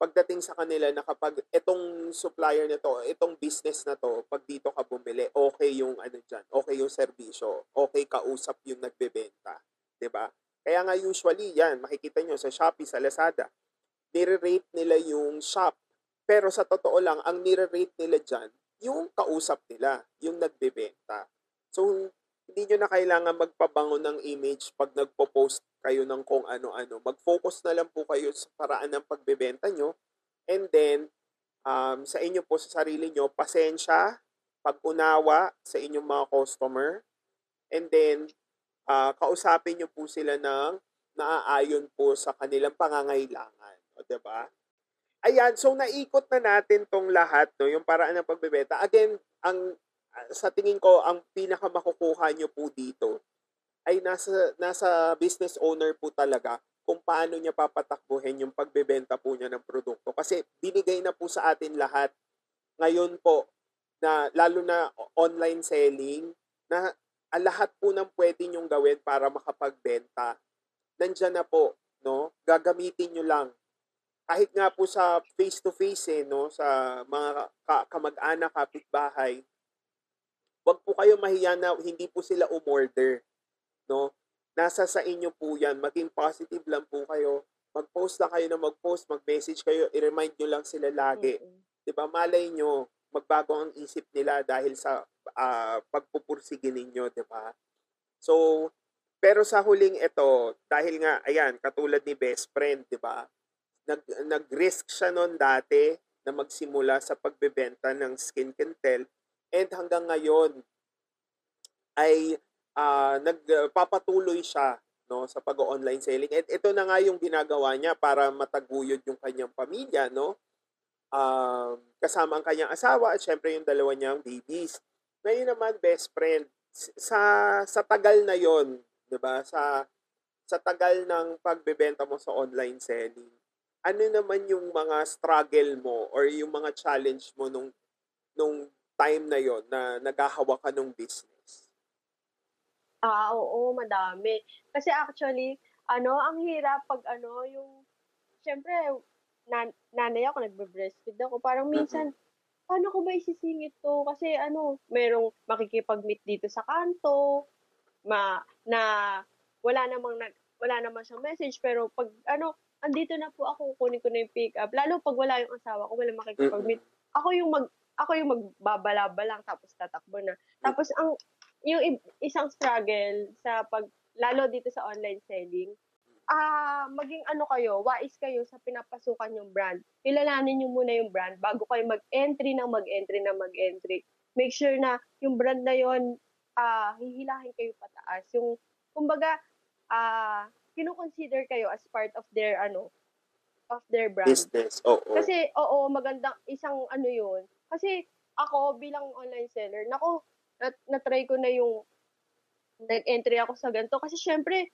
pagdating sa kanila na kapag itong supplier nito, itong business na to, pag dito ka bumili, okay yung ano diyan, okay yung serbisyo, okay kausap yung nagbebenta, 'di ba? Kaya nga usually yan, makikita nyo sa Shopee, sa Lazada, nire-rate nila yung shop. Pero sa totoo lang, ang nire-rate nila dyan, yung kausap nila, yung nagbebenta. So, hindi nyo na kailangan magpabango ng image pag nagpo-post kayo ng kung ano-ano. Mag-focus na lang po kayo sa paraan ng pagbebenta nyo. And then, um, sa inyo po, sa sarili nyo, pasensya, pag-unawa sa inyong mga customer. And then, uh, kausapin nyo po sila ng naaayon po sa kanilang pangangailangan. O, diba? Ayan, so naikot na natin tong lahat, no, yung paraan ng pagbebenta. Again, ang sa tingin ko, ang pinakamakukuha nyo po dito ay nasa, nasa business owner po talaga kung paano niya papatakbuhin yung pagbebenta po niya ng produkto. Kasi binigay na po sa atin lahat ngayon po na lalo na online selling na lahat po ng pwede niyong gawin para makapagbenta. Nandiyan na po, no? Gagamitin niyo lang. Kahit nga po sa face-to-face, eh, no? Sa mga ka- kamag-anak, kapitbahay, wag po kayo mahiya na hindi po sila umorder no? Nasa sa inyo po yan. Maging positive lang po kayo. Mag-post lang kayo na mag-post, mag-message kayo, i-remind nyo lang sila lagi. Mm-mm. 'Di ba? Malay nyo, magbago ang isip nila dahil sa uh, pagpupursige ninyo, 'di ba? So, pero sa huling ito, dahil nga ayan, katulad ni best friend, 'di ba? Nag nag-risk siya noon dati na magsimula sa pagbebenta ng skin Kentel and hanggang ngayon ay uh, nagpapatuloy siya no sa pag-online selling. At ito na nga yung ginagawa niya para mataguyod yung kanyang pamilya, no? Um, kasama ang kanyang asawa at syempre yung dalawa niyang babies. Ngayon naman best friend sa sa tagal na 'yon, 'di ba? Sa sa tagal ng pagbebenta mo sa online selling. Ano naman yung mga struggle mo or yung mga challenge mo nung nung time na 'yon na naghahawak ka ng business? Ah, oo, madami. Kasi actually, ano, ang hirap 'pag ano, yung siyempre nan nanay ako, nagbe-breastfeed ako. Parang minsan, paano ko ba isisingit 'to? Kasi ano, merong makikipag-meet dito sa kanto, ma na wala namang nag wala naman siyang message, pero 'pag ano, andito na po ako, kukunin ko na yung pick-up. Lalo 'pag wala yung asawa ko, walang Mm. makikipag-meet. Ako yung mag ako yung magbabalaba lang tapos tatakbo na. Tapos ang yung isang struggle sa pag lalo dito sa online selling, ah maging ano kayo, wais kayo sa pinapasukan yung brand. Kilalanin niyo muna yung brand bago kayo mag-entry ng mag-entry ng mag-entry. Make sure na yung brand na yon ah hihilahin kayo pataas. Yung kumbaga ah kino-consider kayo as part of their ano of their brand. Business, oo. Kasi, oo, magandang isang ano yun. Kasi, ako bilang online seller, nako, na, na-try ko na yung nag-entry ako sa ganito. Kasi, syempre,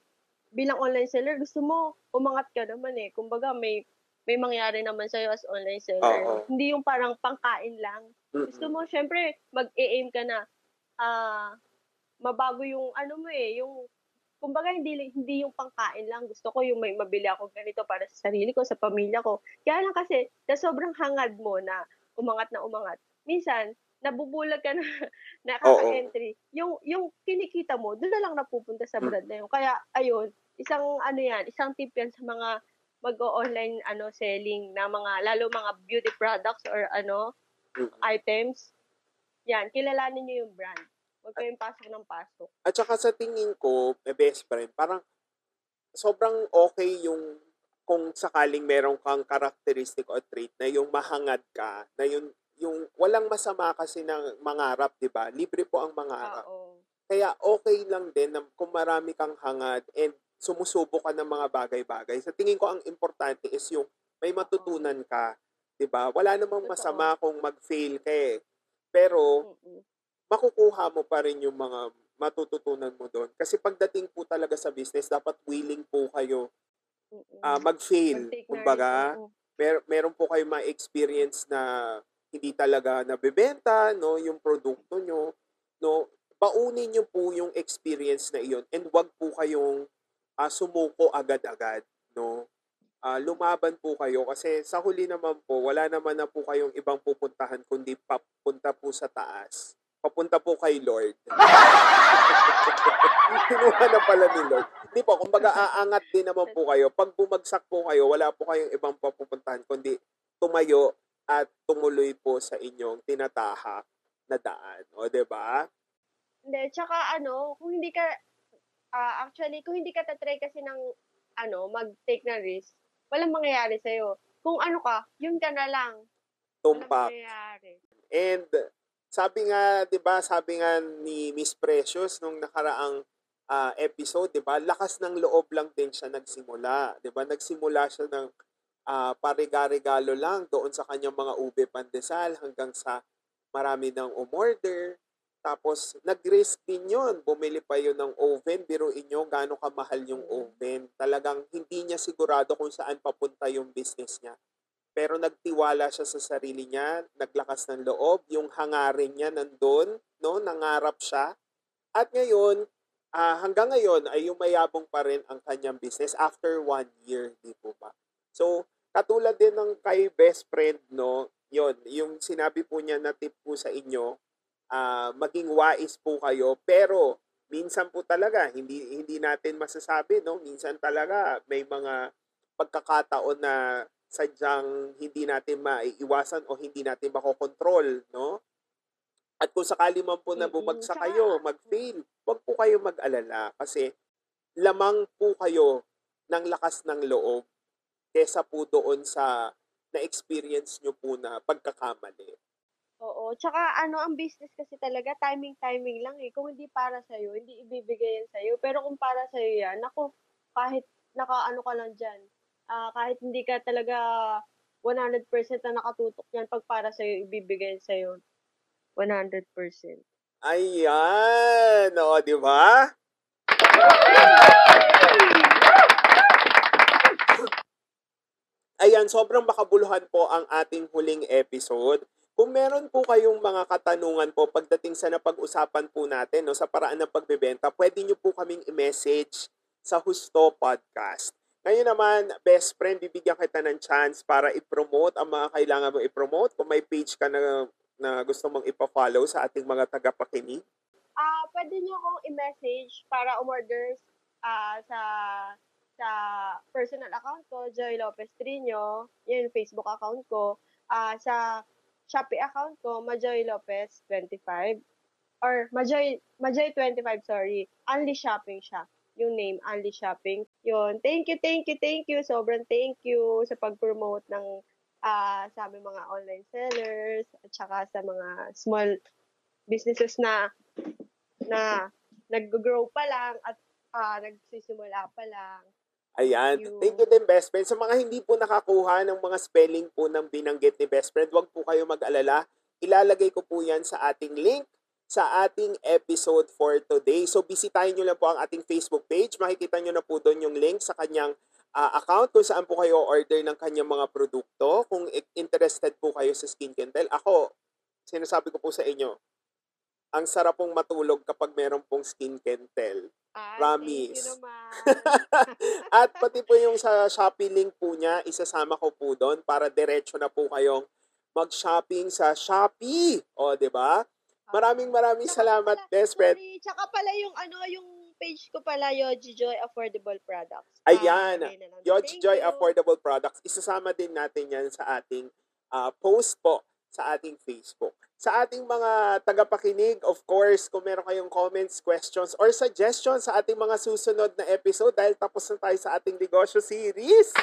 bilang online seller, gusto mo, umangat ka naman eh. Kumbaga, may may mangyari naman sa'yo as online seller. Oo. Hindi yung parang pangkain lang. Gusto mo, syempre, mag-aim ka na, ah, mabago yung, ano mo eh, yung, kumbaga, hindi, hindi yung pangkain lang. Gusto ko yung may mabili ako ganito para sa sarili ko, sa pamilya ko. Kaya lang kasi, na sobrang hangad mo na umangat na umangat, minsan, nabubulag ka na nakaka-entry. Yung, yung kinikita mo, doon na lang napupunta sa Mm. brand na yun. Kaya, ayun, isang ano yan, isang tip yan sa mga mag-online ano selling na mga lalo mga beauty products or ano Mm-mm. items. Yan, kilalanin niyo yung brand. Huwag kayong pasok ng pasok. At saka sa tingin ko, may best friend, parang sobrang okay yung kung sakaling meron kang characteristic o trait na yung mahangad ka, na yung, yung walang masama kasi ng mangarap, di ba? Libre po ang mangarap. Oo. Kaya okay lang din na kung marami kang hangad and sumusubok ka ng mga bagay-bagay. Sa tingin ko ang importante is yung may matutunan ka, 'di ba? Wala namang masama kung mag-fail ka eh. Pero makukuha mo pa rin yung mga matututunan mo doon. Kasi pagdating po talaga sa business, dapat willing po kayo Ah, mag-fail. Kumbaga, mer- meron po kayo ma-experience na hindi talaga nabebenta, no, yung produkto nyo, no, baunin nyo po yung experience na iyon and wag po kayong ah, sumuko agad-agad, no. ah, lumaban po kayo kasi sa huli naman po, wala naman na po kayong ibang pupuntahan kundi papunta po sa taas. Papunta po kay Lord. Kinuha na pala ni Lord. Hindi po, kumbaga aangat din naman po kayo. Pag bumagsak po kayo, wala po kayong ibang papupuntahan kundi tumayo at tumuloy po sa inyong tinatahak na daan. O, 'di ba? Hindi, tsaka ano, kung hindi ka, ah, actually, kung hindi ka tatry kasi ng, ano, mag-take na risk, walang mangyayari sa'yo. Kung ano ka, yun ka na lang. Tumpak. And sabi nga, 'di ba, sabi nga ni Miss Precious nung nakaraang ah, episode, 'di ba? Lakas ng loob lang din siya nagsimula, 'di ba? Nagsimula siya ng ah, pariga-regalo lang doon sa kanyang mga ube pandesal hanggang sa marami ng umorder. Tapos, nag-risk din yun. Bumili pa yun ng oven. Biruin nyo gaano kamahal yung oven. Talagang hindi niya sigurado kung saan papunta yung business niya. Pero nagtiwala siya sa sarili niya, naglakas ng loob, yung hangarin niya nandun, no? nangarap siya. At ngayon, ah, hanggang ngayon ay yumayabong pa rin ang kanyang business after one year, di po ba? So, katulad din ng kay best friend, no? Yon, yung sinabi po niya na tip po sa inyo, ah, maging wais po kayo, pero minsan po talaga hindi hindi natin masasabi, no? Minsan talaga may mga pagkakataon na sadyang hindi natin maiiwasan o hindi natin makokontrol, no? At kung sakali man po na bumagsak kayo, mag-fail, wag po kayo mag-alala kasi lamang po kayo ng lakas ng loob kesa po doon sa na-experience nyo po na pagkakamali. Oo. Tsaka ano, ang business kasi talaga, timing-timing lang eh. Kung hindi para sa'yo, hindi ibibigay yan sa'yo. Pero kung para sa'yo yan, ako, kahit nakaano ka lang dyan, ah, kahit hindi ka talaga 100% na nakatutok yan, pag para sa'yo, ibibigay sa'yo 100%. Ayan! O, di ba? Ayan, sobrang makabuluhan po ang ating huling episode. Kung meron po kayong mga katanungan po pagdating sa napag-usapan po natin no, sa paraan ng pagbebenta, pwede nyo po kaming i-message sa Husto Podcast. Ngayon naman, best friend, bibigyan kita ng chance para i-promote ang mga kailangan mo i-promote. Kung may page ka na, na gusto mong ipa-follow sa ating mga tagapakinig. Ah, pwede niyo akong i-message para umorder ah sa sa personal account ko, Joy Lopez Trino, yun Facebook account ko. Ah, sa Shopee account ko, Majoy Lopez 25 or Majoy Majoy 25, sorry. Only shopping siya. Yung name, Only Shopping. Yun. Thank you, thank you, thank you. Sobrang thank you sa pag-promote ng ah sa aming mga online sellers at saka sa mga small businesses na na nag-grow pa lang at ah, nagsisimula pa lang. Ayan. Thank you. Thank you din, best friend. Sa mga hindi po nakakuha ng mga spelling po ng binanggit ni best friend, wag po kayo mag-alala. Ilalagay ko po yan sa ating link sa ating episode for today. So, bisitahin nyo lang po ang ating Facebook page. Makikita nyo na po doon yung link sa kanyang ah, account kung saan po kayo order ng kanyang mga produkto. Kung interested po kayo sa Skin Kentel. Ako, sinasabi ko po sa inyo, ang sarap pong matulog kapag meron pong Skin Kentel. Ah, Promise. At pati po yung sa Shopee link po niya, isasama ko po doon para diretso na po kayong mag-shopping sa Shopee. O, di ba? Maraming maraming Tsaka salamat, pala- friend. Sorry, tsaka pala yung ano, yung page ko pala, Yoji Joy Affordable Products. Ayan, Ah, Thank Joy you. Affordable Products. Isasama din natin yan sa ating ah, post po sa ating Facebook. Sa ating mga tagapakinig, of course, kung meron kayong comments, questions, or suggestions sa ating mga susunod na episode dahil tapos na tayo sa ating negosyo series.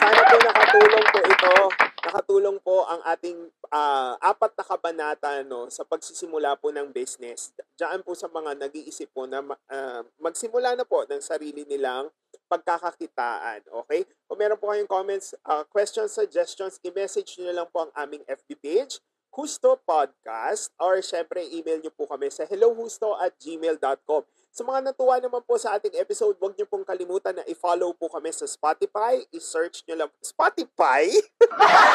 Sana po nakatulong po ito. Nakatulong po ang ating ah, apat na kabanata no, sa pagsisimula po ng business. Diyan po sa mga nag-iisip po na ah, magsimula na po ng sarili nilang pagkakakitaan. Okay? Kung meron po kayong comments, ah, questions, suggestions, i-message nyo lang po ang aming FB page, Husto Podcast, or syempre, email nyo po kami sa hellohusto at gmail.com. Sa mga natuwa naman po sa ating episode, huwag nyo pong kalimutan na i-follow po kami sa Spotify. I-search nyo lang. Spotify?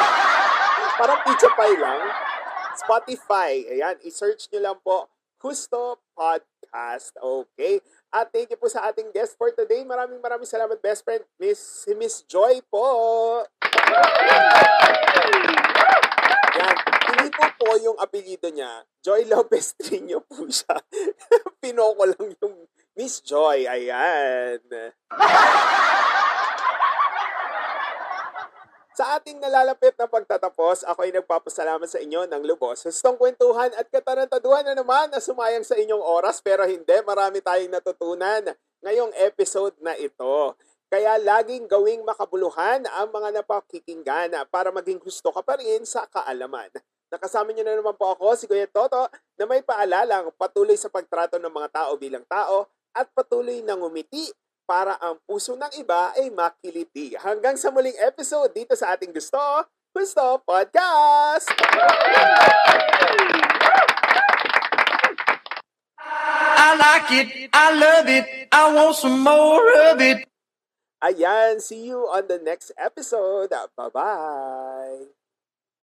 Parang pizza pie lang. Spotify. Ayan, i-search nyo lang po Husto Podcast. Okay? At thank you po sa ating guest for today. Maraming maraming salamat, best friend, Miss, Miss Joy po. Yan. Hindi po po yung apelido niya. Joy Lopez Trino po siya. Pinoko lang yung Miss Joy. Ayan. Sa ating nalalapit na pagtatapos, ako ay nagpapasalamat sa inyo ng lubos. Hustong kwentuhan at katarantaduhan na naman na sumayang sa inyong oras pero hindi, marami tayong natutunan ngayong episode na ito. Kaya laging gawing makabuluhan ang mga napakikinggan para maging gusto ka pa rin sa kaalaman. Nakasama niyo na naman po ako, si Kuya Toto, na may paalalang patuloy sa pagtrato ng mga tao bilang tao at patuloy na ngumiti para ang puso ng iba ay makiliti. Hanggang sa muling episode dito sa ating Gusto, Gusto Podcast! I like it. I love it. I want some more of it. Ayan, see you on the next episode. Bye-bye!